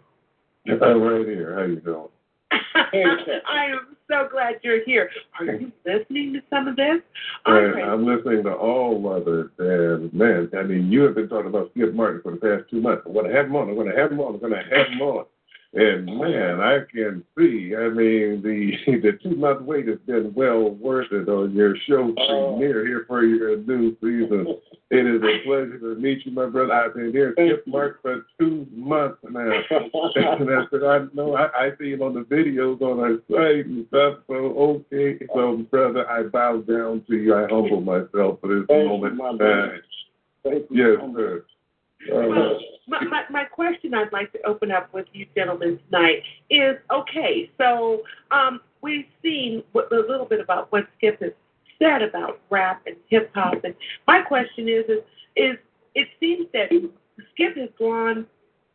I'm right here. How you doing? I am so glad you're here. Are you listening to some of this? Uh, and I'm listening to all of it. And man, I mean, you have been talking about Skip Martin for the past two months. I'm going to have him on. I'm going to have him on. I'm going to have him on. And man, I can see. I mean, the the two month wait has been well worth it on your show uh-huh. premiere here for your new season. It is a pleasure to meet you, my brother. I've been here Skip Martin for two months now. and I said, I know I, I see him on the videos on our site and stuff. So okay, so brother, I bow down to you. I humble myself for this Thank you, moment. my in time. Thank you Yes, sir. Well, my, my, my question I'd like to open up with you gentlemen tonight is okay, so um, we've seen a little bit about what Skip has said about rap and hip hop, and my question is, is, is it seems that Skip has gone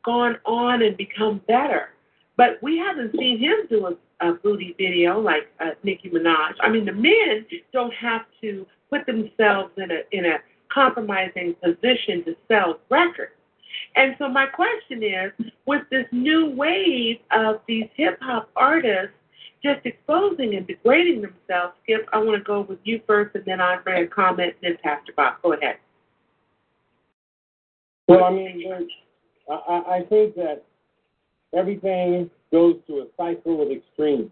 gone on and become better, but we haven't seen him do a, a booty video like uh, Nicki Minaj. I mean, the men don't have to put themselves in a in a compromising position to sell records. And so my question is, with this new wave of these hip hop artists just exposing and degrading themselves, Skip, I want to go with you first, and then Andre a comment, then Pastor Bob. Go ahead. Well, I mean, I, I think that everything goes through a cycle of extremes.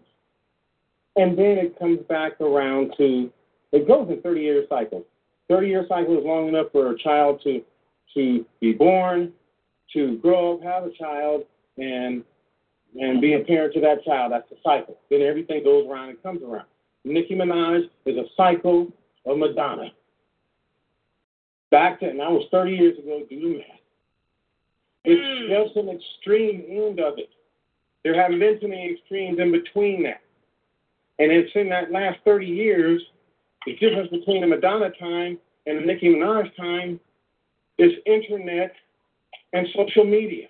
And then it comes back around to, it goes in 30 year cycles. 30 year cycle is long enough for a child to, to be born, to grow up, have a child, and, and be a parent to that child. That's the cycle. Then everything goes around and comes around. Nicki Minaj is a cycle of Madonna. Back then, that was 30 years ago, do the math. It's hmm. just an extreme end of it. There haven't been too many extremes in between that. And it's in that last 30 years, the difference between the Madonna time and the Nicki Minaj time is internet and social media.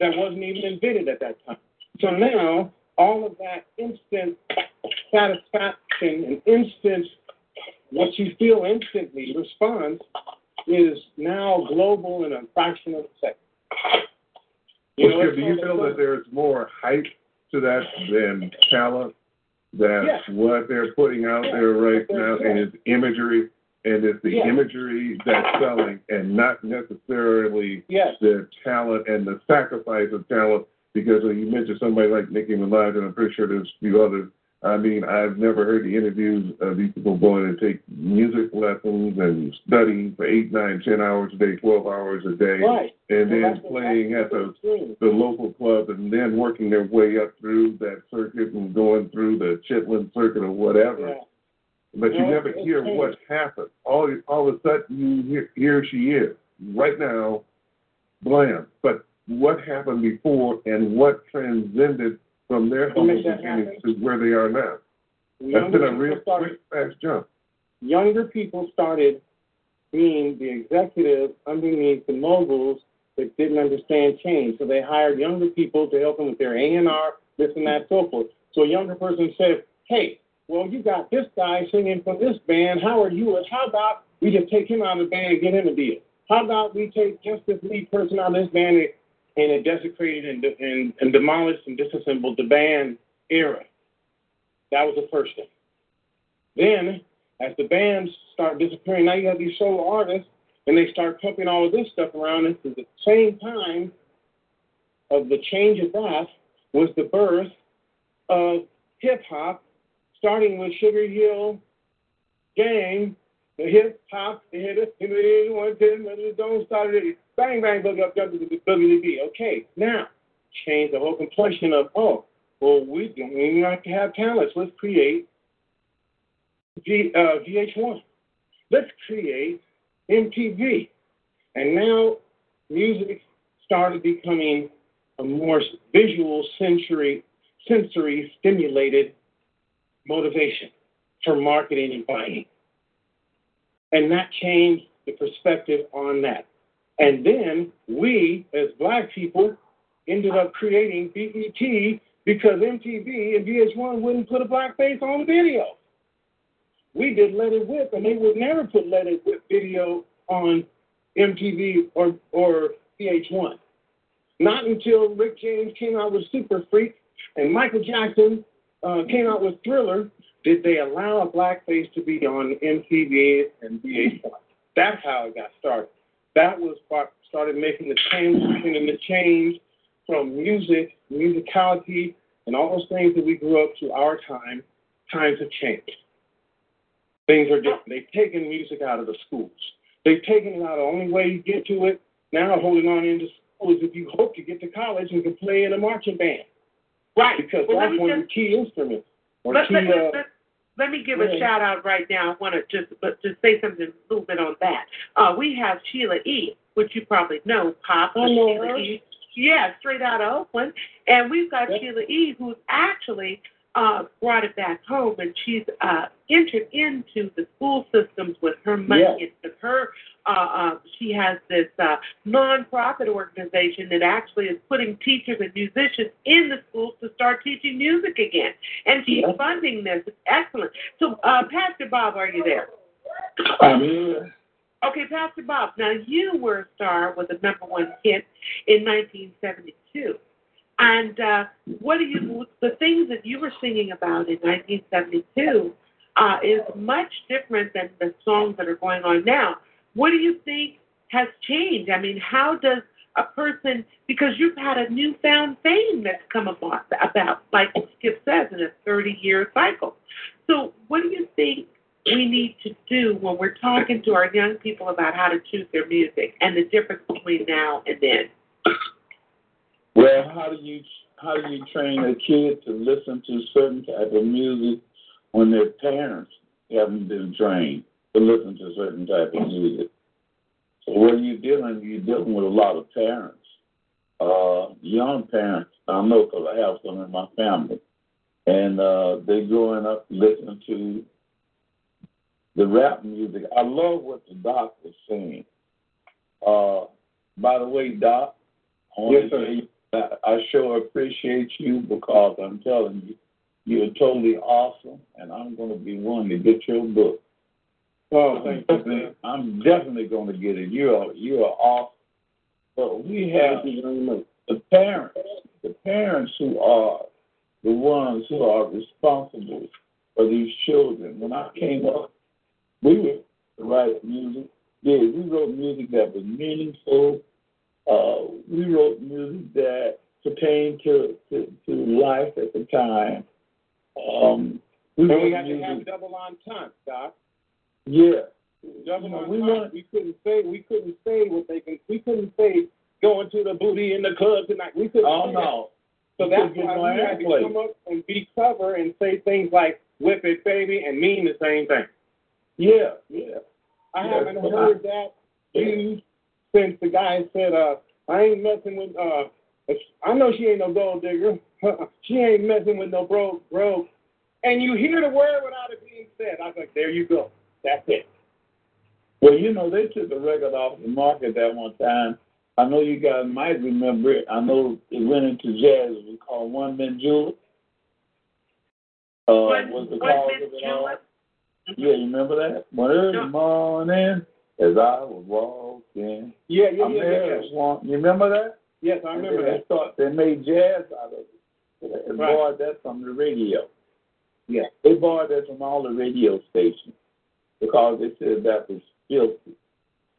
That wasn't even invented at that time. So now, all of that instant satisfaction and instant, what you feel instantly response is now global in a fraction of a second. You know, Skip, do you feel that there's more hype to that than talent? That's Yes. what they're putting out there right now, it's imagery, and it's the Yes. imagery that's selling, and not necessarily Yes. the talent and the sacrifice of talent. Because when you mentioned somebody like Nicki Minaj, and I'm pretty sure there's a few others. I mean, I've never heard the interviews of these people going and take music lessons and studying for eight, nine, ten hours a day, twelve hours a day, Right. and Well, then playing at the the local club and then working their way up through that circuit and going through the Chitlin circuit or whatever. Yeah. But you never hear it's what happened. All all of a sudden you hear here she is right now, blam. But what happened before and what transcended from their beginnings to where they are now? That's been a real quick fast jump. younger people started being the executive underneath the moguls that didn't understand change. So they hired younger people to help them with their A and R, this and that, so forth. So a younger person said, "Hey, well, you got this guy singing for this band. How are you? How about we just take him out of the band and get him a deal? How about we take just this lead person out of this band and, and it desecrated and, and, and demolished and disassembled the band era? That was the first thing. Then, as the bands start disappearing, now you have these solo artists, and they start pumping all of this stuff around. And at the same time of the change of that was the birth of hip hop, starting with Sugar Hill Gang, the hip hop, the one ten, don't start it, bang bang boogie boogie beat. Okay, now change the whole complexion of oh, well we don't we have to have talents. Let's create V, uh, VH1. Let's create MTV, and now music started becoming a more visual sensory sensory stimulated motivation for marketing and buying. And that changed the perspective on that. And then we, as black people, ended up creating BET because MTV and VH1 wouldn't put a black face on the video. We did Let It Whip, and they would never put Let It Whip video on MTV or, or VH1. Not until Rick James came out with Super Freak and Michael Jackson uh, came out with Thriller did they allow a blackface to be on MTV and VH1. That's how it got started. That was what started making the change, and the change from music, musicality, and all those things that we grew up to our time. Times have changed. Things are different. They've taken music out of the schools. They've taken it out. The only way you get to it now, holding on into school, is if you hope to get to college and can play in a marching band. Right. Because well, that's one just, of the key instruments. Or let, key, let, uh, let, me give a shout out right now. I want to just but just say something a little bit on that. Uh, we have Sheila E., which you probably know, Pop. Sheila. E. Yeah, straight out of Oakland. And we've got Yep. Sheila E., who's actually uh, brought it back home, and she's uh, entered into the school systems with her money. Yeah. It's with her. Uh, uh, she has this uh, nonprofit organization that actually is putting teachers and musicians in the schools to start teaching music again, and she's Yeah. funding this. It's excellent. So, uh, Pastor Bob, are you there? I'm here. Okay, Pastor Bob. Now you were a star with a number one hit in 1972, and uh, what do you? The things that you were singing about in 1972 uh, is much different than the songs that are going on now. What do you think has changed? I mean, how does a person because you've had a newfound fame that's come about, about like Skip says, in a 30-year cycle. So, what do you think we need to do when we're talking to our young people about how to choose their music and the difference between now and then? Well, how do you how do you train a kid to listen to certain type of music when their parents haven't been trained to listen to certain type of music? So what are you're dealing, you're dealing with a lot of parents, uh, young parents. I know because I have some in my family, and uh, they growing up listening to the rap music. I love what the doc was saying. Uh, by the way, Doc, I want Yes, to sir. say I sure appreciate you because I'm telling you, you're totally awesome, and I'm going to be one to get your book. Oh, I'm thank you. definitely, I'm definitely going to get it. You are you are awesome. But we have Thank you very much. the parents, the parents who are the ones who are responsible for these children. When I came up, we were writing music. Yeah, we wrote music that was meaningful. Uh, we wrote music that pertained to, to, to life at the time. Um, we And we had to have music, double entendre, Doc. yeah. Double You know, we We, couldn't say we couldn't say what they can. We couldn't say going to the booty in the club tonight. We couldn't. Oh say that. no. So that's why we had to come up and be clever and say things like "whip it, baby" and mean the same thing. Yeah, yeah. I Yeah, haven't heard that used since the guy said, uh, "I ain't messing with." Uh, I know she ain't no gold digger. she ain't messing with no broke, broke. And you hear the word without it being said. I was like, "There you go. That's it." Well, you know, they took the record off the market that one time. I know you guys might remember it. I know it went into jazz. It was called One Mint Julep. Uh, One- was the cause of it all. Yeah, you remember that? One early morning, as I was walking. Yeah, yeah, I yeah, yeah. You remember that? Yes, I remember that. They thought they made jazz out of it. They Right. borrowed that from the radio. Yeah. They borrowed that from all the radio stations because they said that was filthy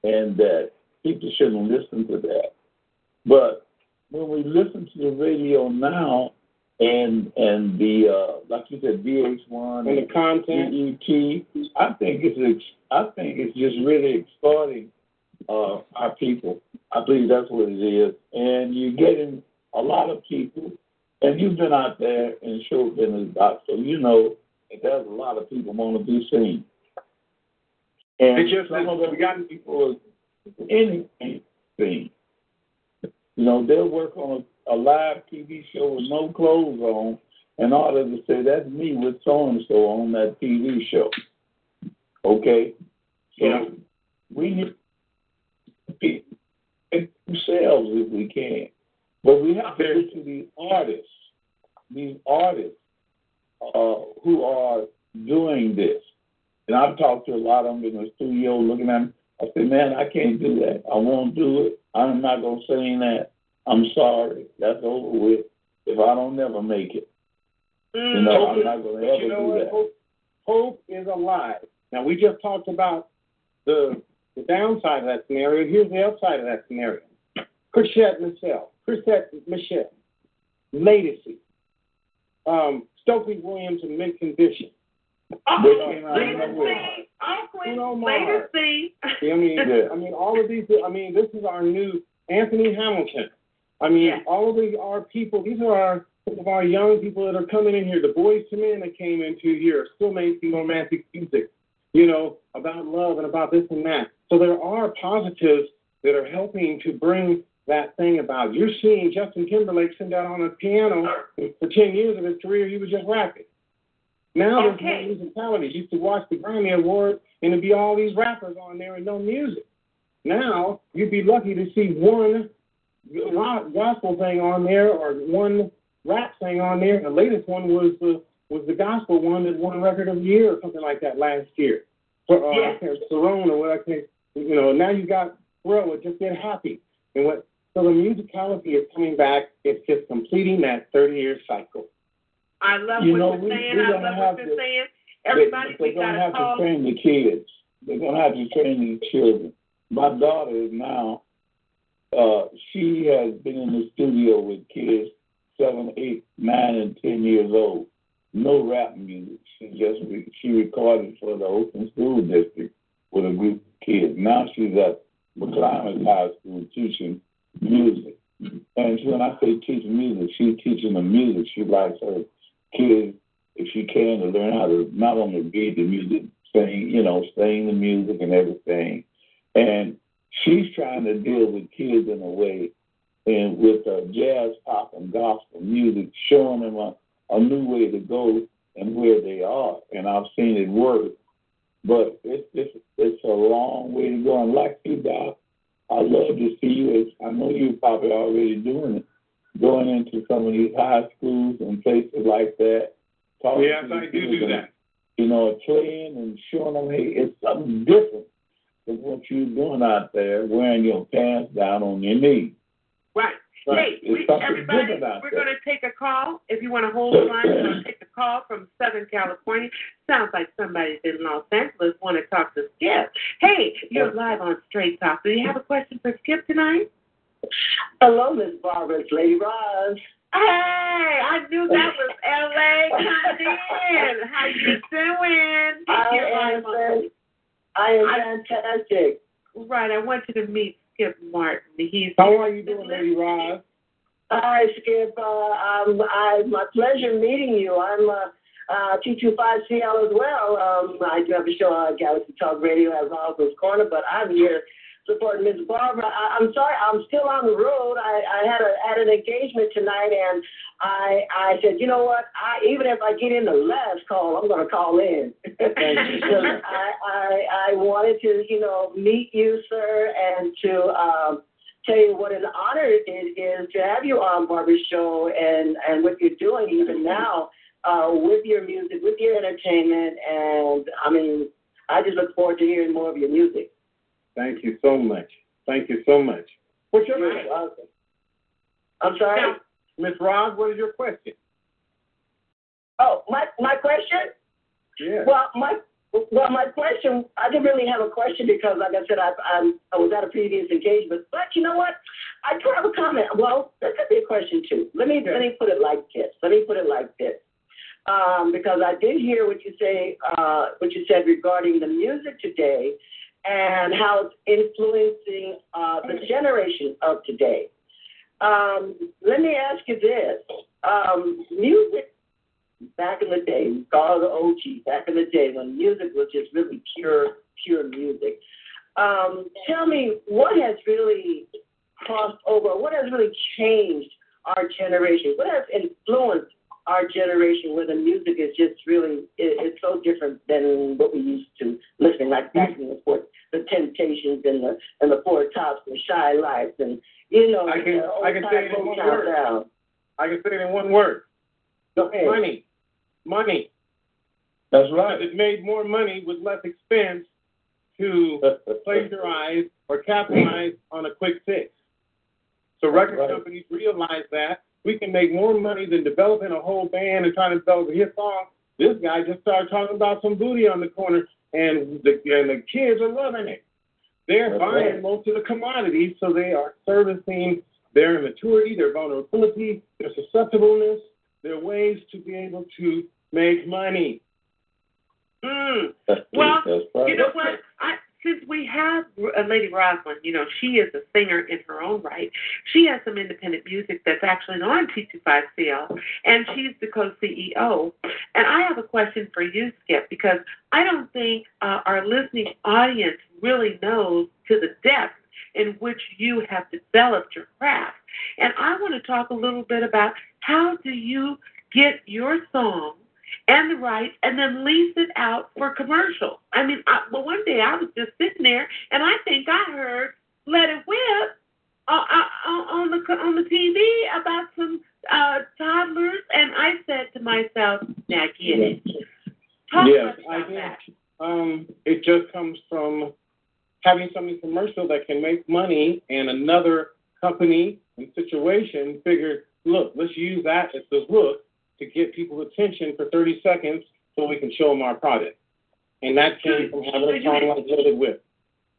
and that people shouldn't listen to that. But when we listen to the radio now and and the uh, like you said VH1 And the content. EET, I think it's ex- I think it's just really exploiting uh, our people. I believe that's what it is, and you're getting a lot of people. And you've been out there in show business, Doc, so you know that there's a lot of people want to be seen. And It's just some of them got- people anything. You know, they'll work on a, a live TV show with no clothes on in order to say that's me with so and so on that TV show. Okay, so Yeah. we need to be themselves if we can, but we have to look to these artists, these artists uh, who are doing this. And I've talked to a lot of them in the studio looking at them. I said, man, I can't do that. I won't do it. I'm not going to sing that. I'm sorry. That's over with. If I don't never make it, you know, I'm not going to ever you know do what? that. Hope, hope is alive. Now we just talked about the the downside of that scenario. Here's the upside of that scenario. Chrisette Michele, Chrisette Michele, Ledisi, um, Stokely Williams in mint condition. They came out of Later nowhere. see. Uncle, Bruno later Mars. see. I mean, Yeah. I mean, all of these. I mean, this is our new Anthony Hamilton. I mean, Yeah. all of these are people. These are our some of our young people that are coming in here. The Boyz II Men that came into here are still making romantic music, you know, about love and about this and that. So there are positives that are helping to bring that thing about. You're seeing Justin Timberlake sit down on a piano for ten years of his career. He was just rapping. Now there's Okay. more musicality. You used to watch the Grammy Award and it'd be all these rappers on there and no music. Now you'd be lucky to see one gospel thing on there or one rap thing on there. The latest one was the was the gospel one that won record of the year or something like that last year. For uh, Yeah. Cerrone or what I can you know, now you got Pharrell with just get happy. And what so the musicality is coming back, it's just completing that thirty year cycle. I love You what know, you're we- saying. I gonna love what you're to- saying. Everybody, they're we going to got have to call. to train the kids. They're going to have to train the children. My daughter is now, uh, she has been in the studio with kids seven, eight, nine, and ten years old. No rap music. She just re- she recorded for the Oakland School District with a group of kids. Now she's at McClymonds High School teaching music. And when I say teaching music, she's teaching the music. She likes her kids if she can to learn how to not only read the music, sing, you know, sing the music and everything. And she's trying to deal with kids in a way and with uh, jazz, pop, and gospel music, showing them a, a new way to go and where they are. And I've seen it work. But it's it's it's a long way to go. And like you, Doc, I love to see you. As, I know you're probably already doing it, going into some of these high schools and places like that. talking Yes, I do do and, that. You know, playing and showing them, hey, it's something different than what you're doing out there, wearing your pants down on your knees. Right. Right. Hey, we, everybody, we're going to take a call. If you want to hold the line, we're going to take a call from Southern California. Sounds like somebody's in Los Angeles want to talk to Skip. Hey, you're live on Straight Talk. Do you have a question for Skip tonight? Hello, Miss Barbara. It's Lady Roz. Hey, I knew that was LA coming in. How you doing? I You're am, live on- I am fantastic. Right, I want you to meet Skip Martin. He's How are you doing, Lady Roz? Hi, Skip. Uh, um, I'm my pleasure meeting you. I'm uh, uh, T25CL as well. Um, I do have a show on Galaxy Talk Radio at Roswell's Corner, but I'm here supporting Miss Barbara. I, I'm sorry, I'm still on the road. I, I had a had an engagement tonight, and I I said, you know what? I even if I get in the last call, I'm going to call in. Because I, I I wanted to you know meet you, sir, and to um, tell you what an honor it is to have you on Barbara's show and and what you're doing even now. uh, with your music, with your entertainment, and I mean, I just look forward to hearing more of your music. Thank you so much. Thank you so much. What's your name? I'm sorry. Miss Roz, what is your question? Oh, my my question. Yeah. Well, my well, my question. I didn't really have a question because, like I said, I I, I was at a previous engagement. But you know what? I do have a comment. Well, that could be a question too. Let me let me put it like this. Let me put it like this. Um, because I did hear what you say, uh, what you said regarding the music today, and how it's influencing uh, the generation of today. Um, let me ask you this: um, music back in the day, call the OG, back in the day when music was just really pure, pure music. Um, tell me what has really crossed over, what has really changed our generation, what has influenced our generation where the music is just really it, it's so different than what we used to listening like back in the four, the Temptations and the and the Four Tops and Chi-Lites and you know I can- I can say it in one word. sound. I can say it in one word. Go ahead. Money. Money. That's Because right. it made more money with less expense to plagiarize or capitalize on a quick fix. So record Right. companies realized that we can make more money than developing a whole band and trying to develop a hit song. This guy just started talking about some booty on the corner, and the and the kids are loving it. They're That's buying right. most of the commodities, so they are servicing their immaturity, their vulnerability, their susceptibleness, their ways to be able to make money. Mm. Well, That's right. You know what? I, since we have uh, Lady Roslyn, you know, she is a singer in her own right. She has some independent music that's actually on T25CL, and she's the co-CEO. And I have a question for you, Skip, because I don't think uh, our listening audience really knows to the depth in which you have developed your craft. And I want to talk a little bit about how do you get your song and the rights and then lease it out for commercial. I mean, I, well, one day I was just sitting there and I think I heard "Let It Whip" uh, uh, on the on the TV about some uh, toddlers, and I said to myself, "Now get it." Talk Yes, I did. that. Um, it just comes from having something commercial that can make money, and another company and situation figured, look, let's use that as the hook to get people's attention for 30 seconds so we can show them our product. And that came from having a song like It Whip.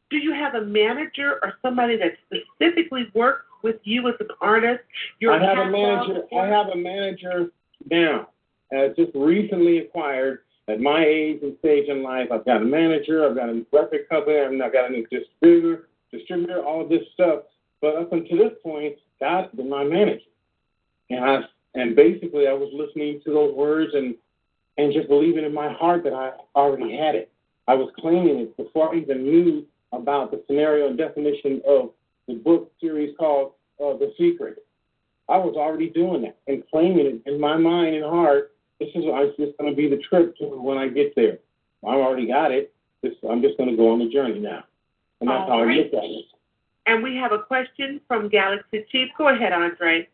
Do you have a manager or somebody that specifically works with you as an artist? Your I have a manager. I have a manager now. Uh, just recently acquired. At my age and stage in life, I've got a manager. I've got a record company. I've got a new distributor. Distributor. All this stuff. But up until this point, God's been my manager. And I and basically I was listening to those words and and just believing in my heart that I already had it. I was claiming it before I even knew about the scenario and definition of the book series called uh, The Secret. I was already doing that and claiming it in my mind and heart. This is it's just going to be the trip to when I get there. I already got it. This, I'm just going to go on the journey now, and that's All how I right. look at it. And we have a question from Galaxy Chief. Go ahead, Andre.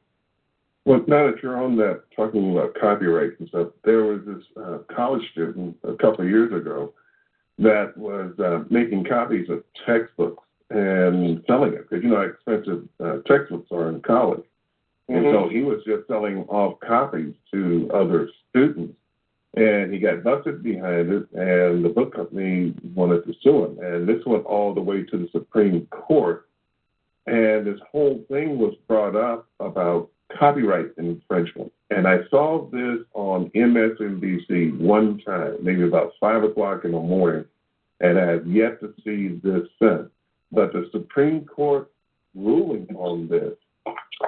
Well, now that you're on that, talking about copyright and stuff, there was this uh, college student a couple of years ago that was uh, making copies of textbooks and selling it because you know how expensive uh, textbooks are in college. And so he was just selling off copies to other students. And he got busted behind it, and the book company wanted to sue him. And this went all the way to the Supreme Court. And this whole thing was brought up about copyright infringement. And I saw this on MSNBC one time, maybe about 5 o'clock in the morning, and I have yet to see this since. But the Supreme Court ruling on this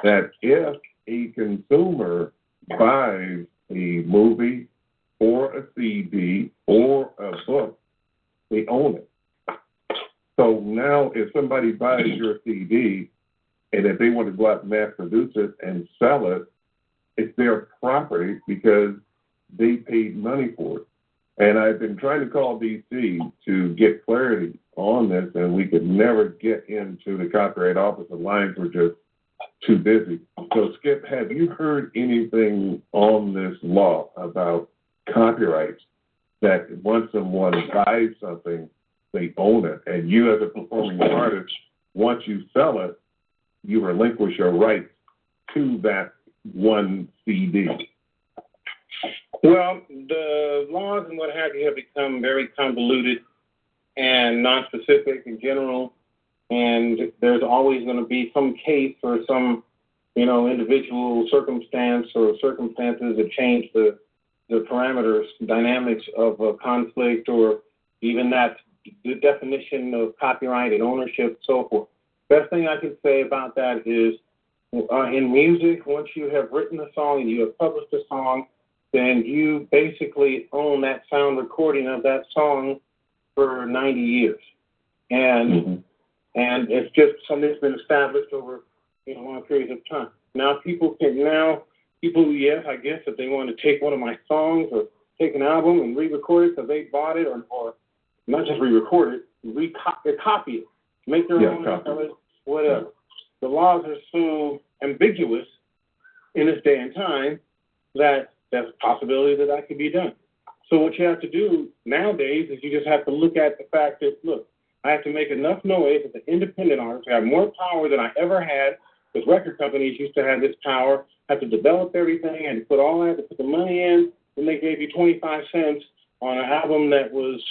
that if a consumer buys a movie or a CD or a book, they own it. So now, if somebody buys your CD and if they want to go out and mass produce it and sell it, it's their property because they paid money for it. And I've been trying to call DC to get clarity on this, and we could never get into the Copyright Office. The lines were just too busy. So, Skip, have you heard anything on this law about copyrights that once someone buys something, they own it, and you as a performing artist, once you sell it, you relinquish your rights to that one CD? Well, the laws and what have you have become very convoluted and non-specific in general, and there's always going to be some case or some, you know, individual circumstance or circumstances that change the the parameters, dynamics of a conflict, or even that the definition of copyright and ownership, so forth. Best thing I can say about that is, uh, in music, once you have written a song and you have published a song, then you basically own that sound recording of that song for 90 years, and Mm-hmm. and it's just something that's been established over you know long periods of time. Now people can now people yes I guess if they want to take one of my songs or take an album and re-record it because they bought it or or not just re-record it, re-copy copy it, make their Yeah, own copy whatever. The laws are so ambiguous in this day and time that there's a possibility that that could be done. So what you have to do nowadays is you just have to look at the fact that look, I have to make enough noise as an independent artist. I have more power than I ever had. Because record companies used to have this power, have to develop everything, and put all that, to put the money in, and they gave you 25 cents on an album that was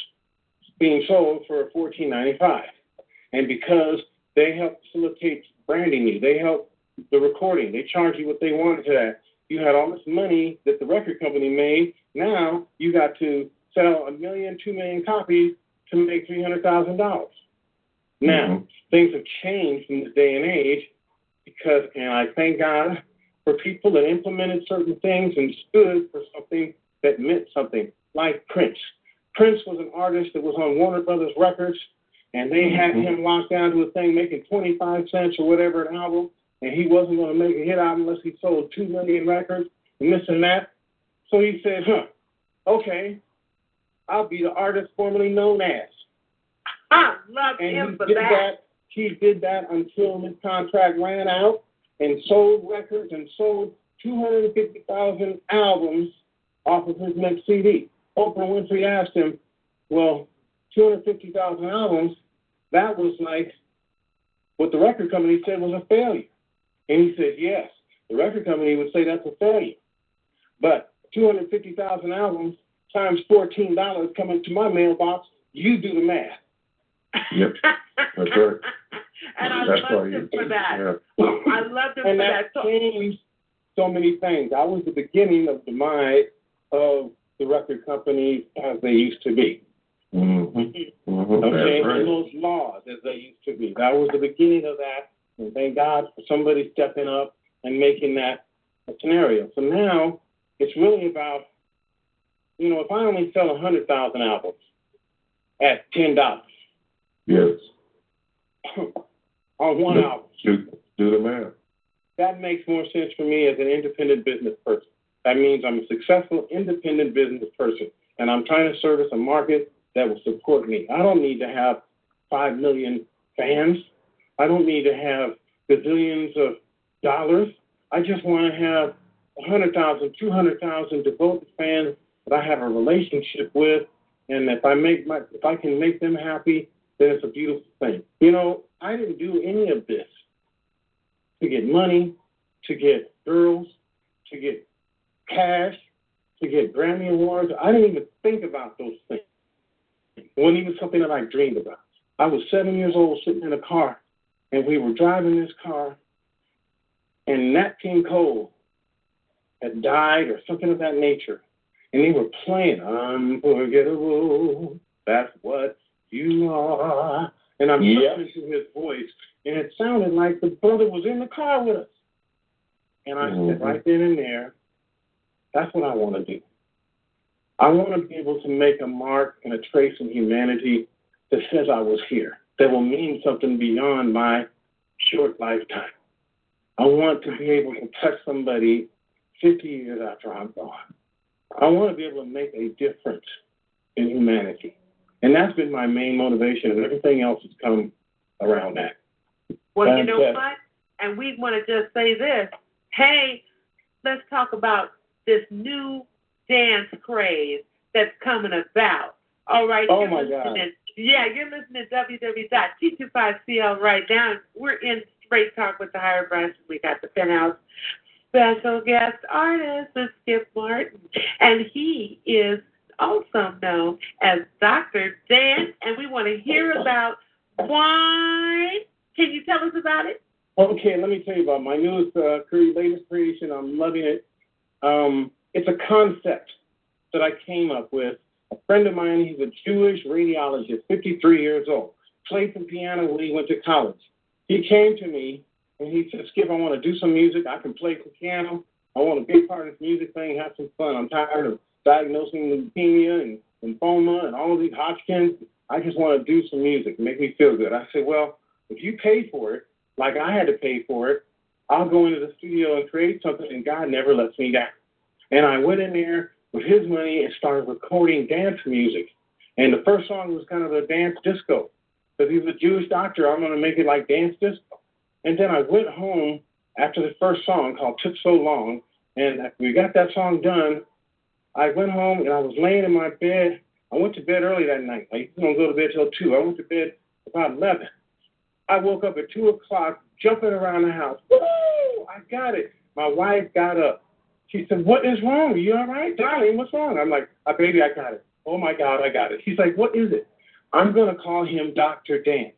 being sold for 14.95. And because they help facilitate branding you, they help the recording, they charge you what they wanted to that. You had all this money that the record company made. Now you got to sell a million, two million copies to make three hundred thousand dollars. Now Mhm. things have changed in this day and age because, and I thank God for people that implemented certain things and stood for something that meant something, like Prince. Prince was an artist that was on Warner Brothers Records, and they had Mhm. him locked down to a thing making 25 cents or whatever an album, and he wasn't going to make a hit album unless he sold 2 million records and this and that. So he said, huh, okay, I'll be the artist formerly known as. I love And him for that. that. He did that until his contract ran out and sold records and sold 250,000 albums off of his next CD. Oprah Winfrey asked him, "Well, 250,000 albums, that was like what the record company said was a failure." And he said, "Yes, the record company would say that's a failure, but 250,000 albums times $14 coming to my mailbox, you do the math." Yep, that's right. and I That's why loved him for that. Yeah. I loved him and for that that. So, changed so many things. I was the beginning of the mind of the record companies as they used to be. Mm-hmm. Mm-hmm. Okay, and right. those laws as they used to be. That was the beginning of that. And thank God for somebody stepping up and making that a scenario. So now it's really about, you know, if I only sell a hundred thousand albums at ten dollars Yes. on one Do- album, Do, do the math. that makes more sense for me as an independent business person. That means I'm a successful independent business person, and I'm trying to service a market that will support me. I don't need to have five million fans. I don't need to have gazillions of dollars. I just want to have 100,000, 200,000 devoted fans that I have a relationship with, and if I make my, if I can make them happy, then it's a beautiful thing. You know, I didn't do any of this to get money, to get girls, to get cash, to get Grammy Awards. I didn't even think about those things. It wasn't even something that I dreamed about. I was seven years old sitting in a car, and we were driving this car, and Nat King Cole had died or something of that nature. And they were playing Unforgettable, that's what you are. And I'm Yeah. listening to his voice, and it sounded like the brother was in the car with us. And I Mhm. said, right then and there, that's what I want to do. I want to be able to make a mark and a trace in humanity that says I was here, that will mean something beyond my short lifetime. I want to be able to touch somebody 50 years after I'm gone. I want to be able to make a difference in humanity. And that's been my main motivation, and everything else has come around that. well, you know what? And we want to just say this. Hey, let's talk about this new dance craze that's coming about. All right. Oh, you're my listening God. Yeah, you're listening to www.t25cl right now. We're in straight talk with the higher branch. We got the penthouse special guest artist is Skip Martin, and he is also known as Dr. Dan, and we want to hear about wine. Can you tell us about it? Okay, let me tell you about my newest, uh, latest creation. I'm loving it. Um, it's a concept that I came up with. A friend of mine, he's a Jewish radiologist, 53 years old, played the piano when he went to college. He came to me and he said, Skip, I want to do some music. I can play some piano. I want to be part of this music thing, have some fun. I'm tired of diagnosing leukemia and lymphoma and all these Hodgkins. I just want to do some music, make me feel good. I said, well, if you pay for it, like I had to pay for it, I'll go into the studio and create something, and God never lets me down. And I went in there with his money and started recording dance music. And the first song was kind of a dance disco. Because he's a Jewish doctor, I'm going to make it like dance disco. And then I went home after the first song called Took So Long. And we got that song done, I went home and I was laying in my bed. I went to bed early that night. I used to go to bed till 2. I went to bed about 11. I woke up at 2 o'clock, jumping around the house. Woo! I got it. My wife got up. She said, What is wrong? Are you all right? Darling, what's wrong? I'm like, oh, Baby, I got it. Oh my God, I got it. She's like, What is it? I'm going to call him Dr. Dance.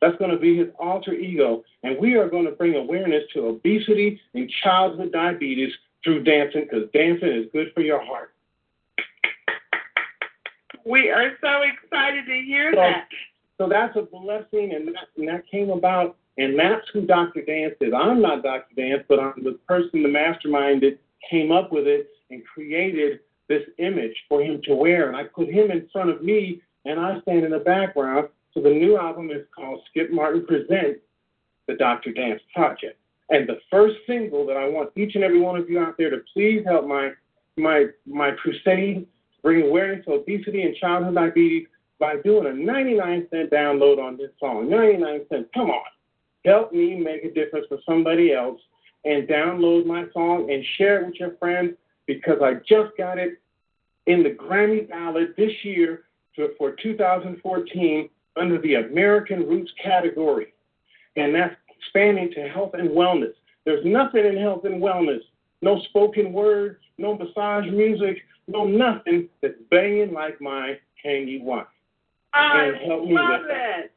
That's going to be his alter ego. And we are going to bring awareness to obesity and childhood diabetes through dancing because dancing is good for your heart. We are so excited to hear So- that. So that's a blessing, and that, and that came about, and that's who Dr. Dance is. I'm not Dr. Dance, but I'm the person, the mastermind that came up with it and created this image for him to wear. And I put him in front of me, and I stand in the background. So the new album is called Skip Martin Presents the Dr. Dance Project. And the first single that I want each and every one of you out there to please help my my my crusade bring awareness to obesity and childhood diabetes by doing a 99 cent download on this song. 99 cents. Come on. Help me make a difference for somebody else and download my song and share it with your friends because I just got it in the Grammy ballot this year for 2014 under the American Roots category. And that's expanding to health and wellness. There's nothing in health and wellness. No spoken word, no massage music, no nothing that's banging like my Can You Want. I And help me love with that.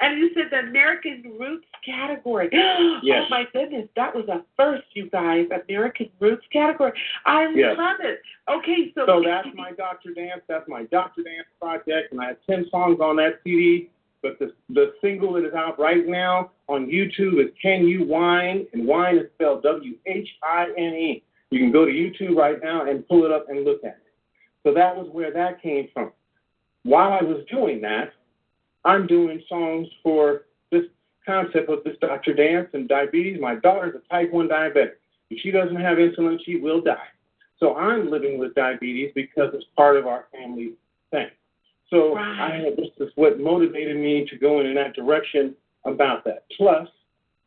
And you said the American Roots category. Yes. Oh my goodness, that was a first, you guys. American Roots category. I Yes. love it. Okay, so, So that's my Dr. Dance. That's my Dr. Dance project, and I have ten songs on that CD. But the the single that is out right now on YouTube is "Can You Whine?" and whine is spelled W H I N E. You can go to YouTube right now and pull it up and look at it. So that was where that came from. While I was doing that, I'm doing songs for this concept of this Dr. Dance and diabetes. My daughter's a type 1 diabetic. If she doesn't have insulin, she will die. So I'm living with diabetes because it's part of our family thing. So Right. I had this is what motivated me to go in that direction about that. Plus,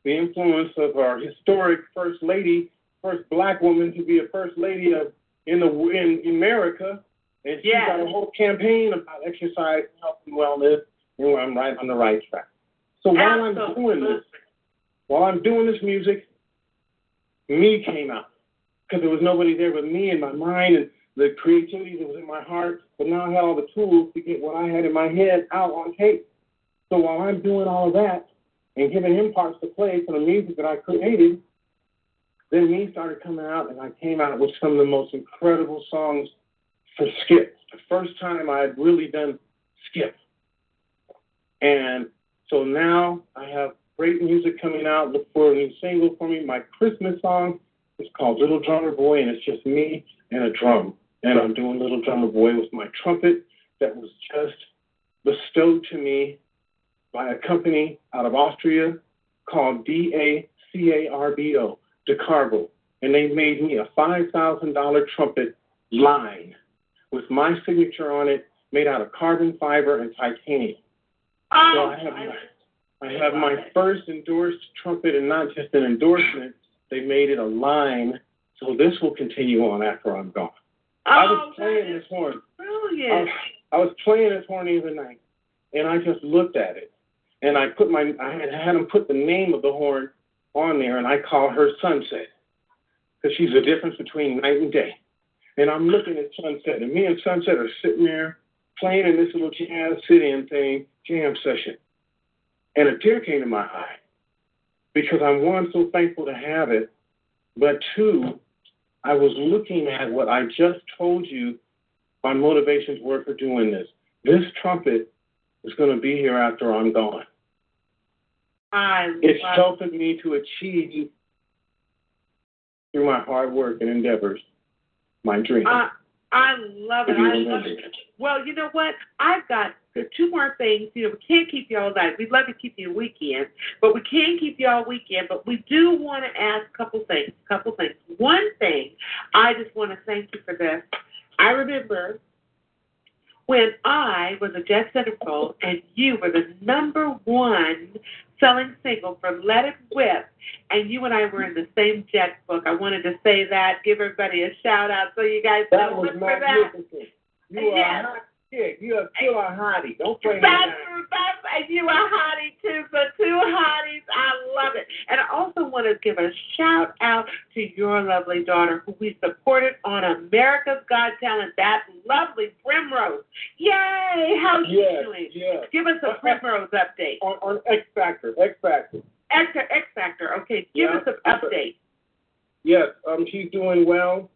the influence of our historic first lady, first black woman to be a first lady of in the in America, and she Yes. got a whole campaign about exercise, health, and wellness, and I'm right on the right track. So while I'm doing this, while I'm doing this music, me came out because there was nobody there but me and my mind and the creativity that was in my heart. But now I had all the tools to get what I had in my head out on tape. So while I'm doing all of that and giving him parts to play for the music that I created, then me started coming out and I came out with some of the most incredible songs for Skip. The first time I had really done Skip. And so now I have great music coming out. Look for a new single for me. My Christmas song is called Little Drummer Boy, and it's just me and a drum. And I'm doing Little Drummer Boy with my trumpet that was just bestowed to me by a company out of Austria called D-A-C-A-R-B-O, Dacarbo. And they made me a $5,000 trumpet line with my signature on it, made out of carbon fiber and titanium. Oh, So I have my, I have my first endorsed trumpet, and not just an endorsement, they made it a line, so this will continue on after I'm gone. I was Oh, playing this horn. brilliant. I was playing this horn the other night, and I just looked at it, and I put my I had had him put the name of the horn on there, and I call her Sunset because she's the difference between night and day. And I'm looking at Sunset, and me and Sunset are sitting there playing in this little jazz sit-in thing, jam session, and a tear came to my eye because I'm one so thankful to have it, but two, I was looking at what I just told you my motivations were for doing this. This trumpet is going to be here after I'm gone. I It's love helping me to achieve, through my hard work and endeavors, my dream. I, uh, I love it. I love it. Well, you know what? I've got two more things. You know, we can't keep you all night. We'd love to keep you a weekend, but we can't keep you all weekend. But we do want to ask a couple things. A couple things. One thing, I just want to thank you for this. I remember when I was a Jet Centerfold and you were the number one selling single for Let It Whip, and you and I were in the same Jet book. I wanted to say that, give everybody a shout out so you guys that know was for that. You are Yes. A hot chick. You are still a hottie. Don't play That's, that's, you a hottie too, so two hotties. I love it. And I also want to give a shout out to your lovely daughter who we supported on America's Got Talent, that lovely Primrose. Yay! How's she Yes, doing? yes. Give us a Primrose update. On, on X Factor, X Factor. X, X Factor, okay, give Yeah. us an update. Yes, um, she's doing well.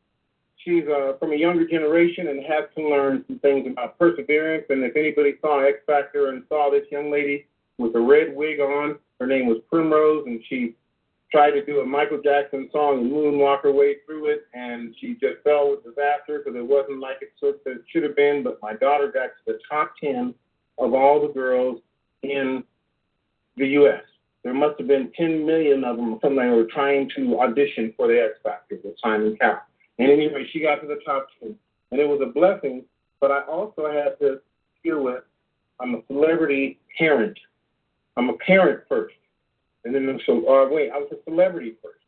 She's uh, from a younger generation and has to learn some things about perseverance. And if anybody saw X Factor and saw this young lady with a red wig on, her name was Primrose, and she tried to do a Michael Jackson song and moonwalk her way through it, and she just fell with disaster because it wasn't like it should, have been. But my daughter got to the top 10 of all the girls in the U.S. There must have been 10 million of them, something that were trying to audition for the X Factor with Simon Cowell. And anyway, she got to the top 10. And it was a blessing, but I also had to deal with I'm a celebrity parent. I'm a parent first. And then, so, uh, wait, I was a celebrity first.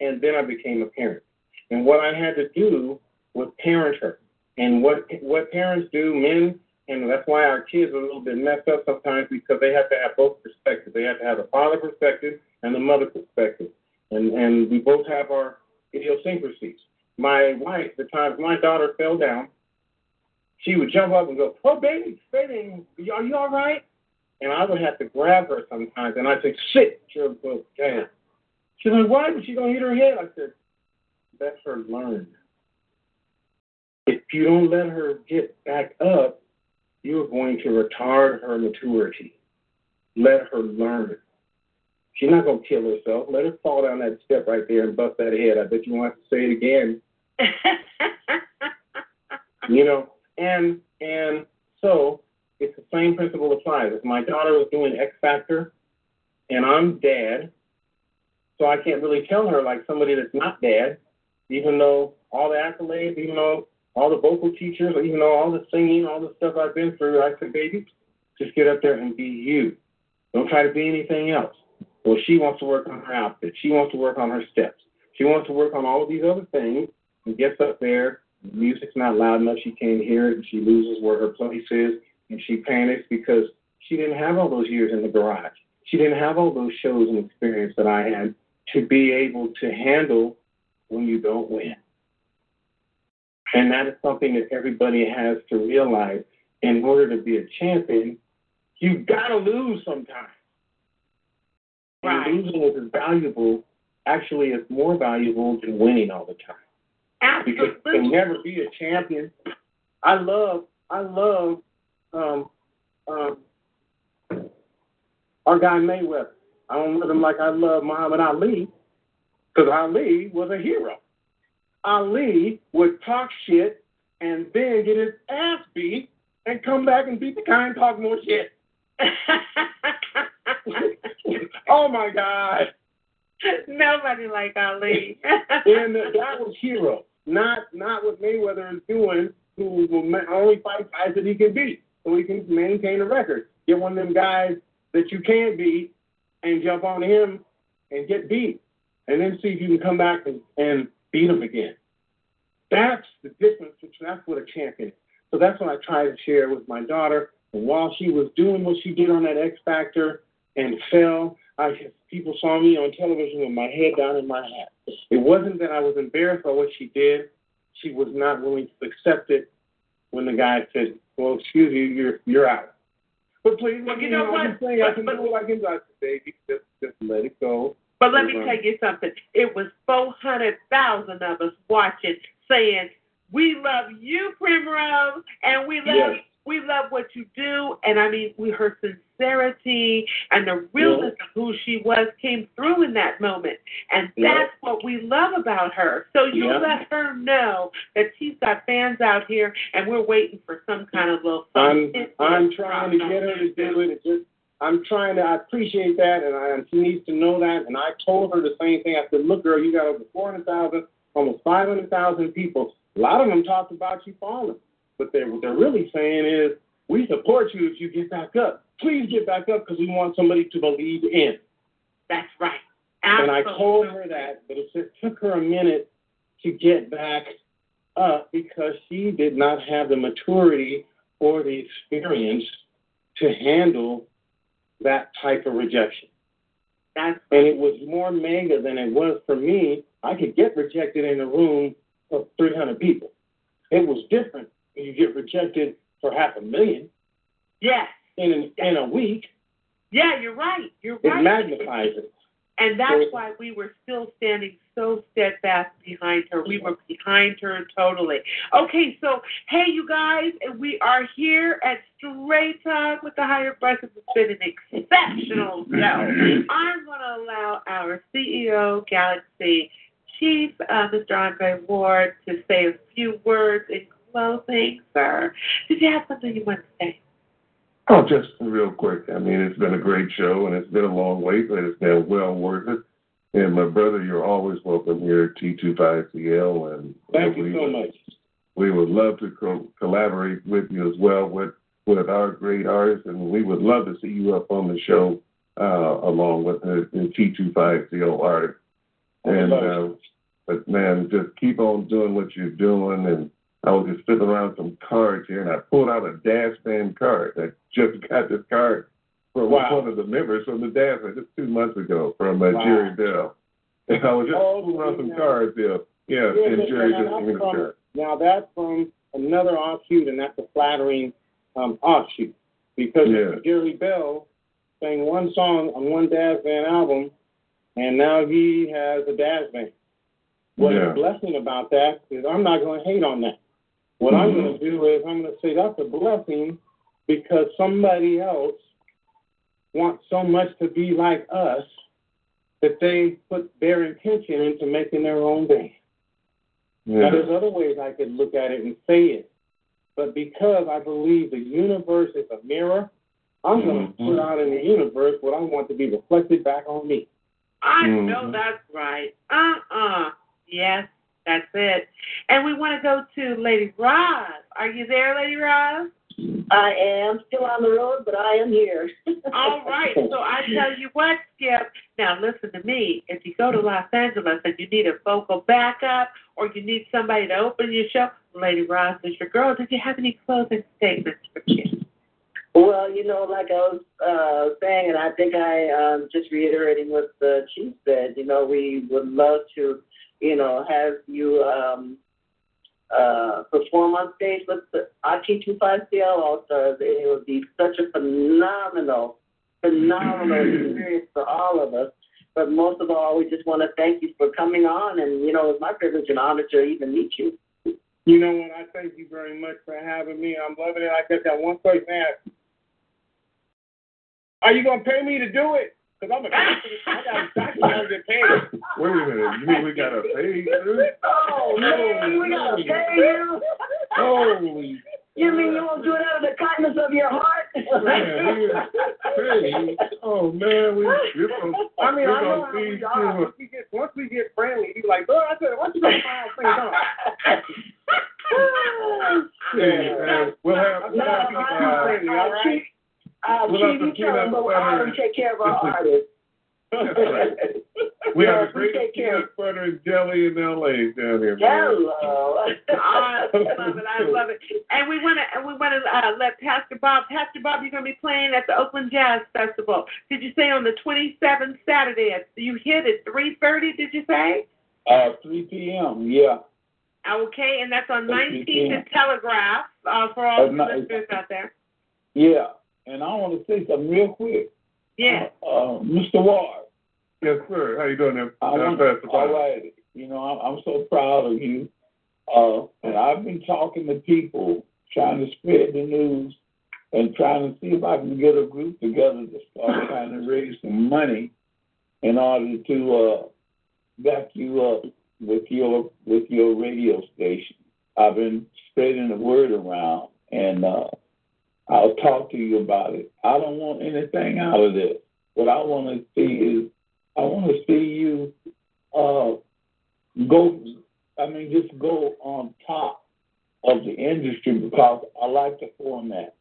And then I became a parent. And what I had to do was parent her. And what what parents do, men, and that's why our kids are a little bit messed up sometimes because they have to have both perspectives. They have to have the father perspective and the mother perspective. And and we both have our idiosyncrasies. My wife, the times my daughter fell down, she would jump up and go, "Oh, baby, baby, are you all right?" And I would have to grab her sometimes, and I'd say, "Sit." She'll go, "Damn." She's like, "Why? Is she gonna hit her head?" I said, "Let her learn. If you don't let her get back up, you're going to retard her maturity. Let her learn. She's not gonna kill herself. Let her fall down that step right there and bust that head. I bet you won't have to say it again." you know and and so it's the same principle applies. If my daughter was doing x factor and i'm dad so i can't really tell her like somebody that's not dad even though all the accolades even though all the vocal teachers even though all the singing all the stuff i've been through i said baby just get up there and be you. Don't try to be anything else. Well she wants to work on her outfit. She wants to work on her steps. She wants to work on all of these other things gets up there the music's not loud enough, she can't hear it, and she loses where her place is, and she panics because she didn't have all those years in the garage. She didn't have all those shows and experience that I had to be able to handle when you don't win. And that is something that everybody has to realize. In order to be a champion, you gotta lose sometimes. Right. And losing is as valuable, actually, it's more valuable than winning all the time because you can never be a champion. I love, I love, um, um, our guy Mayweather. I don't love him like I love Muhammad Ali, because Ali was a hero. Ali would talk shit and then get his ass beat and come back and beat the guy and talk more shit. oh my God. Nobody like Ali. and that was hero, not not what Mayweather is doing, who will only fight guys that he can beat, so he can maintain a record. Get one of them guys that you can't beat, and jump on him and get beat. and then see if you can come back and, and beat him again. That's the difference. That's what a champion is. So that's what I try to share with my daughter. And while she was doing what she did on that X Factor and fell, I people saw me on television with my head down in my hat. It wasn't that I was embarrassed by what she did. She was not willing to accept it when the guy said, "Well, excuse you, you're you're out." But please, Well, you know know what? I'm saying I But- can but- do what I can do. I said, baby, just just let it go. But let me tell you something. It was 400,000 of us watching saying, We love you, Primrose, and we love Yes. We love what you do. And I mean, we her sincerity and the realness of who she was came through in that moment. And Yeah. that's what we love about her. So you Yeah. let her know that she's got fans out here and we're waiting for some kind of little I'm. I'm trying to get her to do it. It just I'm trying to. I appreciate that, and I and she needs to know that. And I told her the same thing. I said, "Look, girl, you got over four hundred thousand, almost five hundred thousand people. A lot of them talked about you falling, but they what they're really saying is, we support you if you get back up. Please get back up because we want somebody to believe in." That's right. Absolutely. And I told her that, but it just took her a minute to get back up because she did not have the maturity or the experience to handle that type of rejection. That's And it was more mega than it was for me. I could get rejected in a room of 300 people. It was different when you get rejected for half a million yes. in, an, in a week. Yeah, you're right. You're right. It magnifies it. And that's why we were still standing so steadfast behind her. We were behind her totally. Okay, so hey, you guys, we are here at Straight Talk with the Higher Breakfast. It's been an exceptional show. I'm going to allow our CEO, Galaxy Chief, uh, Mr. Andre Ward, to say a few words in thanks, sir. Did you have something you want to say? Oh, just real quick. I mean, it's been a great show, and it's been a long wait, but it's been well worth it. And my brother, you're always welcome here at T25CL, and Thank you so would- much. We would love to co- collaborate with you as well with with our great artists, and we would love to see you up on the show uh, along with the, the T25CL artists. And uh, but man, just keep on doing what you're doing. And I was just fiddling around some cards here, and I pulled out a Dazz Band card. I just got this card from Wow. one of the members from the Dazz Band just two months ago from uh, Wow. Jerry Bell. And I was just Oh, pulling out some cards here. Yeah, Yeah, and Jerry just that's gave me the from- card. Now that's from another offshoot, and that's a flattering um, offshoot because Yeah. Gary Bell sang one song on one Dazz Band album, and now he has a Dazz Band. What's Yeah. a blessing about that is I'm not going to hate on that. What I'm Mhm. going to do is I'm going to say that's a blessing because somebody else wants so much to be like us that they put their intention into making their own band. Now, there's other ways I could look at it and say it, but because I believe the universe is a mirror, I'm going to put out in the universe what I want to be reflected back on me. I Mhm. know that's right. Uh uh Yes, that's it. And we want to go to Lady Roz. Are you there, Lady Roz? I am still on the road, but I am here. All right. So I tell you what, Skip. Now listen to me. If you go to Los Angeles and you need a vocal backup or you need somebody to open your show, Lady Roz is your girl. Did you have any closing statements for kids? Well, you know, like I was uh, saying, and I think I um, just reiterating what the chief said. You know, we would love to, you know, have you um, uh, perform on stage with the RT25CL All Stars. It would be such a phenomenal, phenomenal experience for all of us. But most of all, we just want to thank you for coming on, and you know, it's my privilege and honor to even meet you. You know what? I thank you very much for having me. I'm loving it. I just got one question to ask. Are you going to pay me to do it? Because I'm a I got exactly to get paid. Wait a minute. You mean we got to pay too? Oh man, we gotta pay you. Holy You mean you won't do it out of the kindness of your heart? man, we pay. Oh man, we we're from I mean, I know how we are. Once we get, once we get friendly, he's like, "Bro, I said, why don't you go file things on?" Hey, man, we'll have I'm we'll have to be uh, too friendly, all right? Uh, We'll have Chief, you tell them, peanut but butter. take care of our artists. Right. We yes, have a great we take care Valley in L.A. down here. Hello. I love it. I love it. And we want to and we want to uh, let Pastor Bob. Pastor Bob, you're going to be playing at the Oakland Jazz Festival. Did you say on the 27th Saturday? At, you hit at 3:30. Did you say? Uh, 3 p.m. Yeah. Okay, and that's on 19th 3 and Telegraph uh, for all Uh, the listeners out there. Yeah. And I want to say something real quick. Yeah. Uh, Mr. Ward. Yes, sir. How you doing there? I uh, want, Pastor all right. You know, I'm, I'm so proud of you. Uh, and I've been talking to people, trying to spread the news, and trying to see if I can get a group together to start trying to raise some money in order to uh, back you up with your with your radio station. I've been spreading the word around, and uh, I'll talk to you about it. I don't want anything out of this. What I want to see is I want to see you uh, go. I mean, just go on top of the industry because I like the format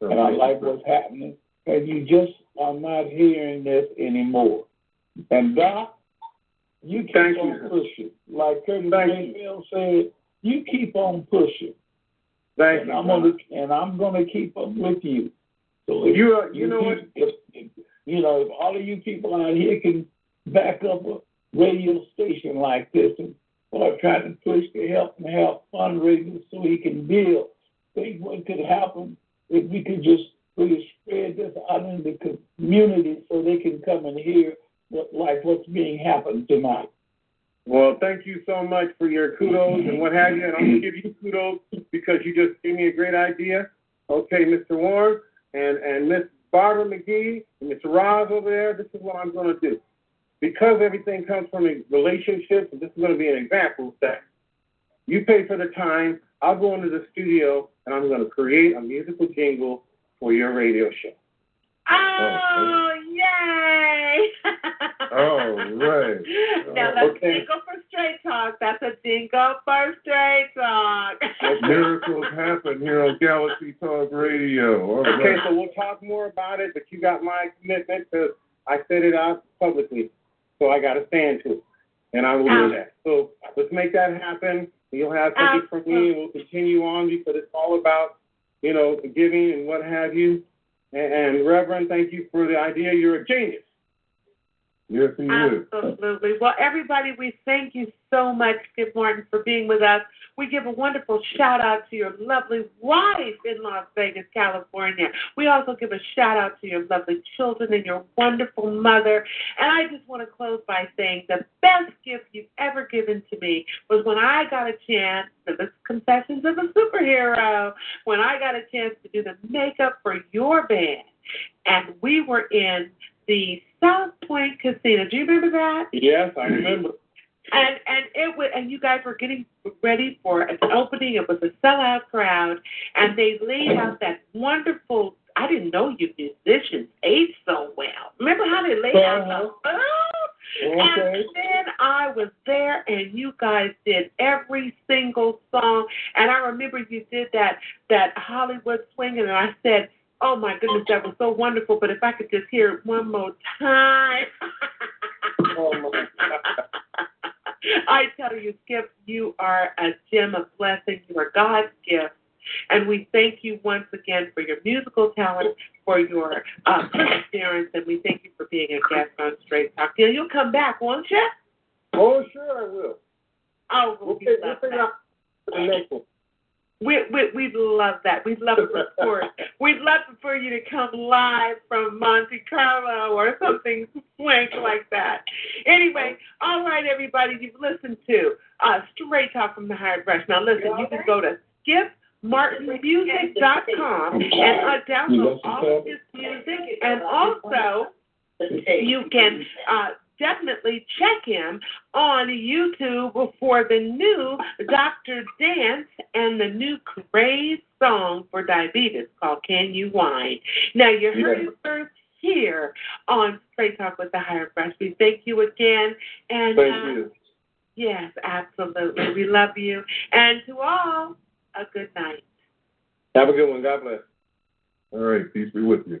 and I like what's happening. And you just are not hearing this anymore. And Doc, you keep Thank on you. pushing. Like Curtis Mayfield said, you keep on pushing. Thank and you. I'm gonna and I'm gonna keep up with you. So if You uh, are- you know what? If, if, you know, if all of you people out here can back up a radio station like this and start trying to push to help and help fundraising so he can build, think what could happen if we could just really spread this out in the community so they can come and hear what like what's being happened tonight. Well, thank you so much for your kudos and what have you, and I'm gonna give you kudos because you just gave me a great idea. Okay, Mr. Warren and and Miss Barbara McGee and Mr. Roz over there. This is what I'm gonna do because everything comes from a relationship. And this is gonna be an example of that you pay for the time. I'll go into the studio and I'm gonna create a musical jingle for your radio show. Oh, yay! All oh, right. Now oh, that's Okay. jingle for straight talk. That's a jingle for straight talk. Miracles happen here on Galaxy Talk Radio. All Okay, right. so we'll talk more about it, but you got my commitment because I said it out publicly, so I got to stand to it, and I will do um, that. So let's make that happen. You'll have something um, from me, and we'll continue on because it's all about, you know, giving and what have you. And, and Reverend, thank you for the idea. You're a genius. Yes, he is. Absolutely. Well, everybody, we thank you so much, Skip Martin, for being with us. We give a wonderful shout out to your lovely wife in Las Vegas, California. We also give a shout out to your lovely children and your wonderful mother. And I just want to close by saying the best gift you've ever given to me was when I got a chance, to the Confessions of a Superhero, when I got a chance to do the makeup for your band. And we were in the South Point Casino. Do you remember that? Yes, I remember. And and it was, and you guys were getting ready for an opening. It was a sellout crowd, and they laid out that wonderful. I didn't know you musicians ate so well. Remember how they laid out the food? And then I was there, and you guys did every single song. And I remember you did that that Hollywood swinging, and I said, "Oh my goodness, that was so wonderful." But if I could just hear it one more time. Oh, my I tell you, Skip, you are a gem of blessing. You are God's gift. And we thank you once again for your musical talent, for your uh, perseverance, and we thank you for being a guest on Straight Talk. Deal, you'll come back, won't you? Oh, sure, I will. Oh, We'll we'll love We, we, we'd love that. We'd love to report. We'd love for you to come live from Monte Carlo or something swank like that. Anyway, all right, everybody, you've listened to uh, Straight Talk from the Hired Brush. Now, listen, you can go to skipmartinmusic.com and uh, download all of his music. And also, you can uh, definitely check him on YouTube for the new Dr. Dance and the new craze song for diabetes called Can You Whine? Now, you heard it first here on Straight Talk with the Higher Brush. We thank you again. And Thank uh, you. Yes, absolutely. We love you. And to all, a good night. Have a good one. God bless. All right. Peace be with you.